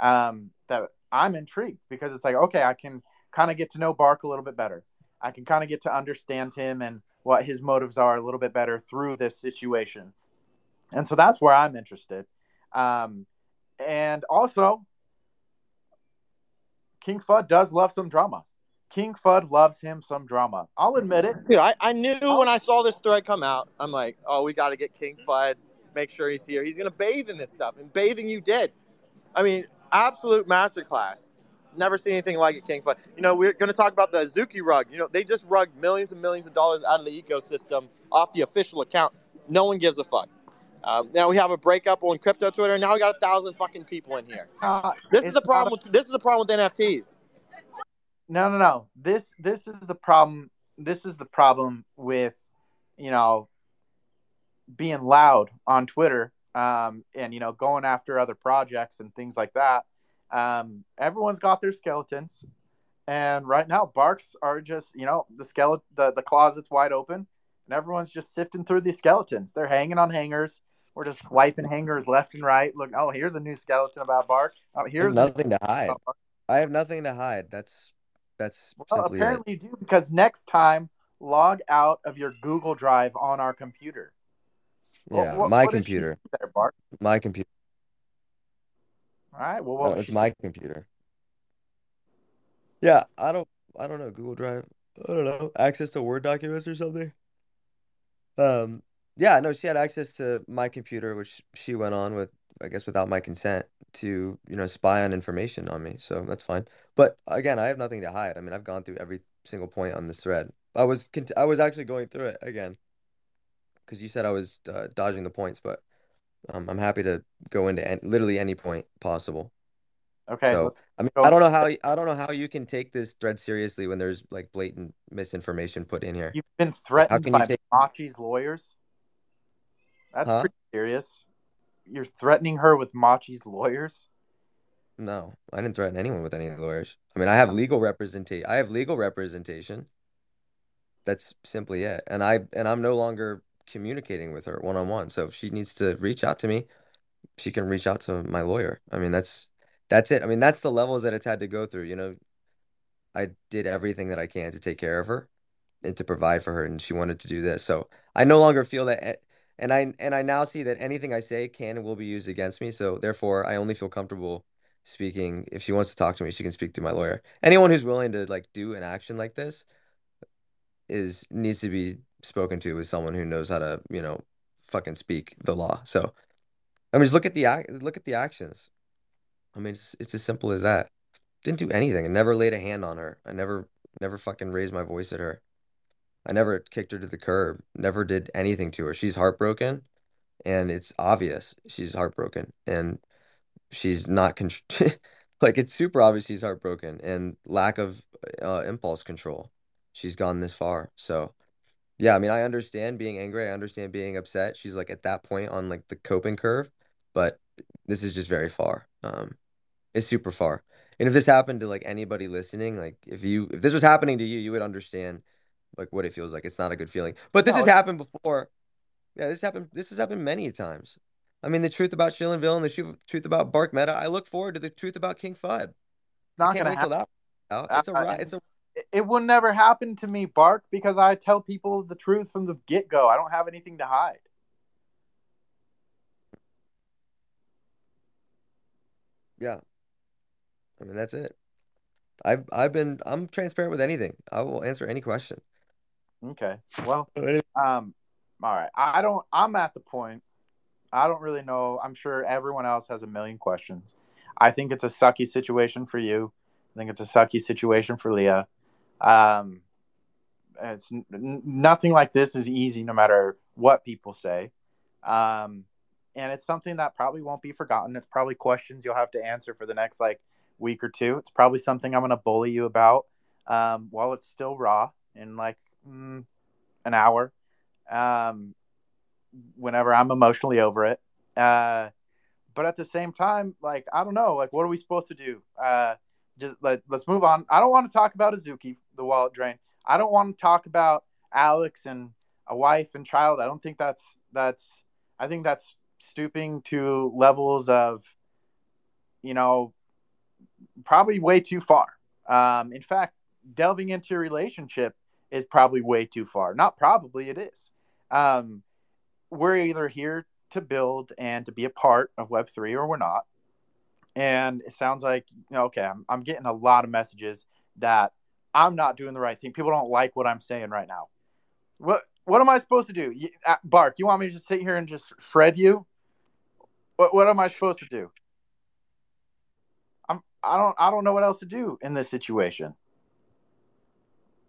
Speaker 3: Um, that I'm intrigued because it's like, okay, I can kind of get to know Bark a little bit better. I can kind of get to understand him and what his motives are a little bit better through this situation. And so that's where I'm interested. Um, and also, King Fud does love some drama. King Fud loves him some drama. I'll admit it.
Speaker 1: Dude, I, I knew when I saw this thread come out, I'm like, oh, we got to get King Fud, make sure he's here. He's going to bathe in this stuff. And bathing you did. I mean, absolute masterclass. Never seen anything like it, King Fud. You know, we're going to talk about the Azuki rug. You know, they just rugged millions and millions of dollars out of the ecosystem off the official account. No one gives a fuck. Um, now we have a breakup on crypto Twitter. Now we got a thousand fucking people in here.
Speaker 3: Uh,
Speaker 1: This is the problem. With, this is the problem with NFTs.
Speaker 3: No, no, no. This this is the problem. This is the problem with you know being loud on Twitter um, and you know going after other projects and things like that. Um, everyone's got their skeletons, and right now barks are just you know the skeleton the, the closet's wide open, and everyone's just sifting through these skeletons. They're hanging on hangers. We're just swiping hangers left and right. Look, oh, here's a new skeleton about Bark. Oh, here's
Speaker 2: nothing to hide. I have nothing to hide. That's that's
Speaker 3: Well,
Speaker 2: simply it.
Speaker 3: apparently you do because next time log out of your Google Drive on our computer.
Speaker 2: Yeah,
Speaker 3: what-
Speaker 2: my
Speaker 3: what
Speaker 2: computer.
Speaker 3: There, Bark.
Speaker 2: My computer.
Speaker 3: All right. Well,
Speaker 2: No,
Speaker 3: was
Speaker 2: it's my
Speaker 3: saying?
Speaker 2: computer. Yeah, I don't I don't know, Google Drive. I don't know. Access to Word documents or something. Um, yeah, no, she had access to my computer, which she went on with, I guess, without my consent to, you know, spy on information on me. So that's fine. But again, I have nothing to hide. I mean, I've gone through every single point on this thread. I was cont I was actually going through it again because you said I was uh, dodging the points, but um, I'm happy to go into an literally any point possible.
Speaker 3: Okay.
Speaker 2: So
Speaker 3: let's
Speaker 2: I mean,
Speaker 3: go.
Speaker 2: I don't know how I don't know how you can take this thread seriously when there's like blatant misinformation put in here.
Speaker 3: You've been
Speaker 2: how
Speaker 3: threatened
Speaker 2: can you
Speaker 3: by
Speaker 2: take?
Speaker 3: Machi's lawyers. That's
Speaker 2: Huh?
Speaker 3: pretty serious. You're threatening her with Machi's lawyers.
Speaker 2: No, I didn't threaten anyone with any lawyers. I mean, I have legal representation. I have legal representation. That's simply it. And I and I'm no longer communicating with her one on one. So if she needs to reach out to me, she can reach out to my lawyer. I mean, that's that's it. I mean, that's the levels that it's had to go through. You know, I did everything that I can to take care of her and to provide for her, and she wanted to do this. So I no longer feel that, and I and I now see that anything I say can and will be used against me. So therefore, I only feel comfortable speaking. If she wants to talk to me, she can speak to my lawyer. Anyone who's willing to like do an action like this is needs to be spoken to with someone who knows how to, you know, fucking speak the law. So I mean, just look at the look at the actions. I mean, it's it's as simple as that. Didn't do anything. I never laid a hand on her. I never never fucking raised my voice at her. I never kicked her to the curb. Never did anything to her. She's heartbroken. and it's obvious she's heartbroken, and she's not con- like it's super obvious she's heartbroken and lack of uh, impulse control. She's gone this far, so yeah. I mean, I understand being angry. I understand being upset. She's like at that point on like the coping curve, but this is just very far. Um, it's super far. And if this happened to like anybody listening, like if you if this was happening to you, you would understand like what it feels like. It's not a good feeling. But this
Speaker 3: No,
Speaker 2: has
Speaker 3: it's
Speaker 2: happened before. Yeah, this happened. This has happened many times. I mean, the truth about Shillenville and the truth, truth about Bark Meta. I look forward to the truth about King Fud. I
Speaker 3: not gonna happen.
Speaker 2: It's a
Speaker 3: uh,
Speaker 2: it's a
Speaker 3: it- it will never happen to me, Bark, because I tell people the truth from the get go. I don't have anything to hide.
Speaker 2: yeah. I mean, that's it. I've I've been I'm transparent with anything. I will answer any question.
Speaker 3: Okay. Well, um, all right. I don't. I'm at the point. I don't really know. I'm sure everyone else has a million questions. I think it's a sucky situation for you. I think it's a sucky situation for Leah. Um, it's n- nothing like this is easy, no matter what people say. Um, and it's something that probably won't be forgotten. It's probably questions you'll have to answer for the next like week or two. It's probably something I'm going to bully you about um, while it's still raw and like mm, an hour. Um, whenever I'm emotionally over it. Uh, but at the same time, like I don't know, like what are we supposed to do? Uh, just let let's move on. I don't want to talk about Azuki, the wallet drain. I don't want to talk about Alex and a wife and child. I don't think that's that's. I think that's stooping to levels of, you know, probably way too far. Um, in fact, delving into a relationship is probably way too far. Not probably, it is. Um, we're either here to build and to be a part of Web3 or we're not. And it sounds like, okay, I'm, I'm getting a lot of messages that I'm not doing the right thing. People don't like what I'm saying right now. What what am I supposed to do? You, uh, Bark, you want me to just sit here and just shred you? What what am I supposed to do? I'm I don't I don't know what else to do in this situation.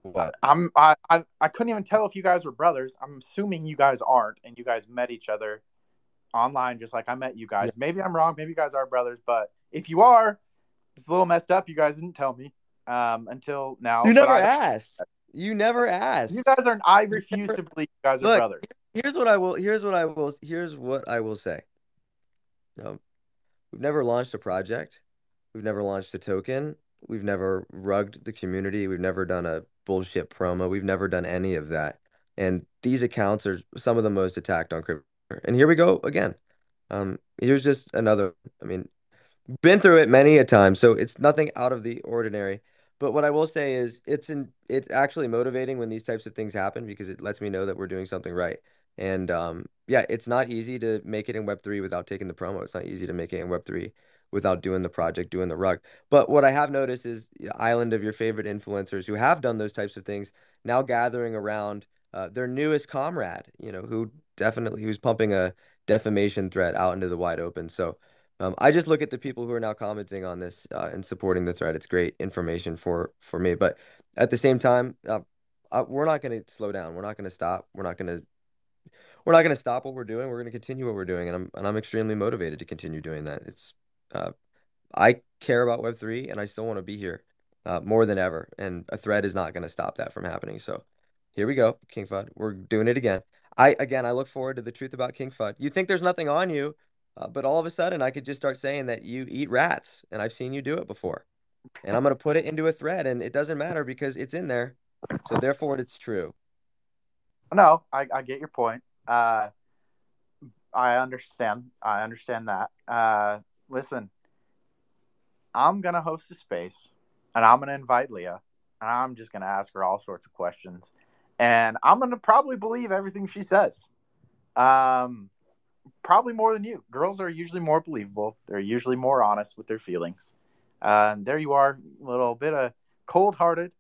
Speaker 2: What?
Speaker 3: I'm I, I I couldn't even tell if you guys were brothers. I'm assuming you guys aren't, and you guys met each other online just like I met you guys. Maybe I'm wrong. Maybe you guys are brothers, but if you are, it's a little messed up. You guys didn't tell me um, until now.
Speaker 2: You never
Speaker 3: I-
Speaker 2: asked. You never asked.
Speaker 3: You guys aren't. I refuse to believe you guys are
Speaker 2: Look,
Speaker 3: brothers.
Speaker 2: Here's what I will. Here's what I will. Here's what I will say. No, we've never launched a project. We've never launched a token. We've never rugged the community. We've never done a bullshit promo. We've never done any of that. And these accounts are some of the most attacked on crypto. And here we go again. Um, here's just another. I mean, been through it many a time, so it's nothing out of the ordinary. But what I will say is, it's in it's actually motivating when these types of things happen because it lets me know that we're doing something right. And um, yeah, it's not easy to make it in Web three without taking the promo. It's not easy to make it in Web three without doing the project, doing the rug. But what I have noticed is island of your favorite influencers who have done those types of things now gathering around uh, their newest comrade, you know, who definitely who's pumping a defamation threat out into the wide open. So um, I just look at the people who are now commenting on this uh, and supporting the thread. It's great information for for me. But at the same time, uh, uh, we're not going to slow down. We're not going to stop. We're not going to we're not going to stop what we're doing. We're going to continue what we're doing, and I'm and I'm extremely motivated to continue doing that. It's uh, I care about Web three, and I still want to be here uh, more than ever. And a thread is not going to stop that from happening. So here we go, King Fud. We're doing it again. I again, I look forward to the truth about King Fud. You think there's nothing on you, uh, but all of a sudden, I could just start saying that you eat rats, and I've seen you do it before. And I'm going to put it into a thread, and it doesn't matter because it's in there. So therefore, it's true.
Speaker 3: No, I, I get your point. Uh, I understand. I understand that. Uh, listen, I'm gonna host a space, and I'm gonna invite Leah, and I'm just gonna ask her all sorts of questions, and I'm gonna probably believe everything she says. Um, probably more than you. Girls are usually more believable. They're usually more honest with their feelings. Uh, there you are, a little bit of cold-hearted.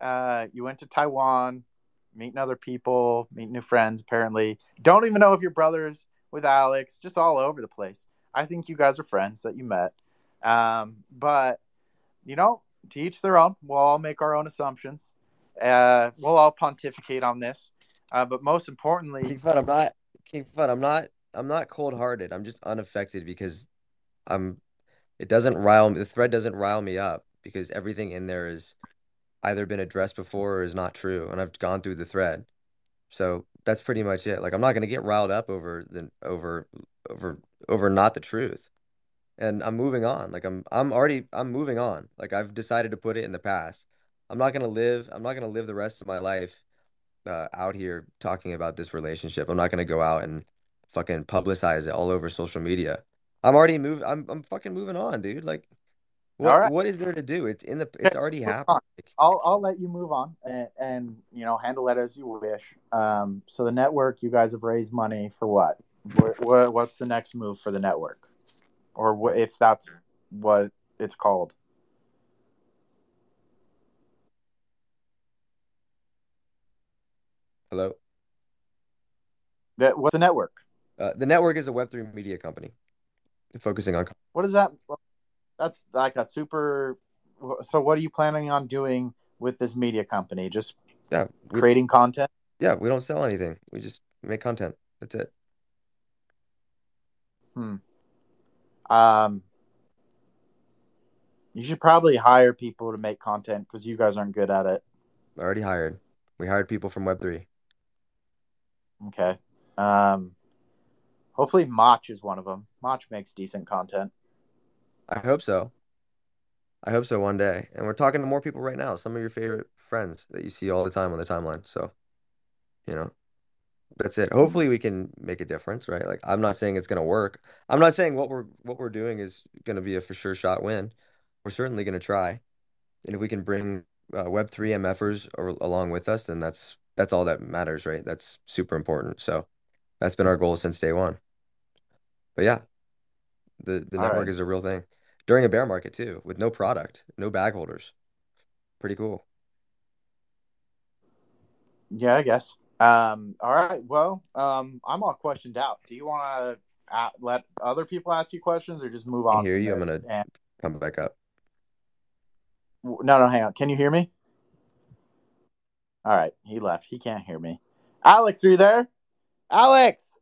Speaker 3: Uh, you went to Taiwan, meeting other people, meeting new friends. Apparently, don't even know if you're brothers with Alex. Just all over the place. I think you guys are friends that you met. Um, but you know, to each their own. We'll all make our own assumptions. Uh, we'll all pontificate on this. Uh, but most importantly,
Speaker 2: King Fun, I'm not King Fud. I'm not. I'm not cold hearted. I'm just unaffected because I'm. It doesn't rile me. The thread doesn't rile me up because everything in there is either been addressed before or is not true, and I've gone through the thread. So that's pretty much it. Like I'm not gonna get riled up over the over over over not the truth. And I'm moving on. Like I'm I'm already I'm moving on. Like I've decided to put it in the past. I'm not gonna live I'm not gonna live the rest of my life uh, out here talking about this relationship. I'm not gonna go out and fucking publicize it all over social media. I'm already moved. I'm I'm fucking moving on, dude. Like, what
Speaker 3: right.
Speaker 2: what is there to do? It's in the. It's already happened.
Speaker 3: I'll I'll let you move on and, and you know handle that as you wish. Um, so the network, you guys have raised money for what? What, what what's the next move for the network, or what if that's what it's called?
Speaker 2: Hello.
Speaker 3: That what's the network?
Speaker 2: Uh, the network is a Web three media company, focusing on.
Speaker 3: What is that? That's like a super. So what are you planning on doing with this media company? Just
Speaker 2: Yeah, we,
Speaker 3: creating content?
Speaker 2: yeah. We don't sell anything. We just make content. That's it.
Speaker 3: Um, you should probably hire people to make content because you guys aren't good at it.
Speaker 2: Already hired. We hired people from Web three.
Speaker 3: Okay. Um, hopefully Mach is one of them. Mach makes decent content.
Speaker 2: I hope so. I hope so one day. And we're talking to more people right now. Some of your favorite friends that you see all the time on the timeline. So, you know, that's it. Hopefully we can make a difference, right? Like I'm not saying it's going to work. I'm not saying what we're what we're doing is going to be a for sure shot win. We're certainly going to try. And if we can bring uh, Web3 MFers or, along with us, then that's that's all that matters, right? That's super important. So, that's been our goal since day one. But yeah, the the
Speaker 3: All
Speaker 2: network
Speaker 3: right.
Speaker 2: is a real thing during a bear market too, with no product, no bag holders. Pretty cool.
Speaker 3: Yeah, I guess. Um, all right. Well, um, I'm all questioned out. Do you want to let other people ask you questions or just move
Speaker 2: I
Speaker 3: on?
Speaker 2: hear you. I'm gonna
Speaker 3: And-
Speaker 2: come back up.
Speaker 3: no, no, hang on. Can you hear me? All right. He left. He can't hear me. Alex, are you there? Alex!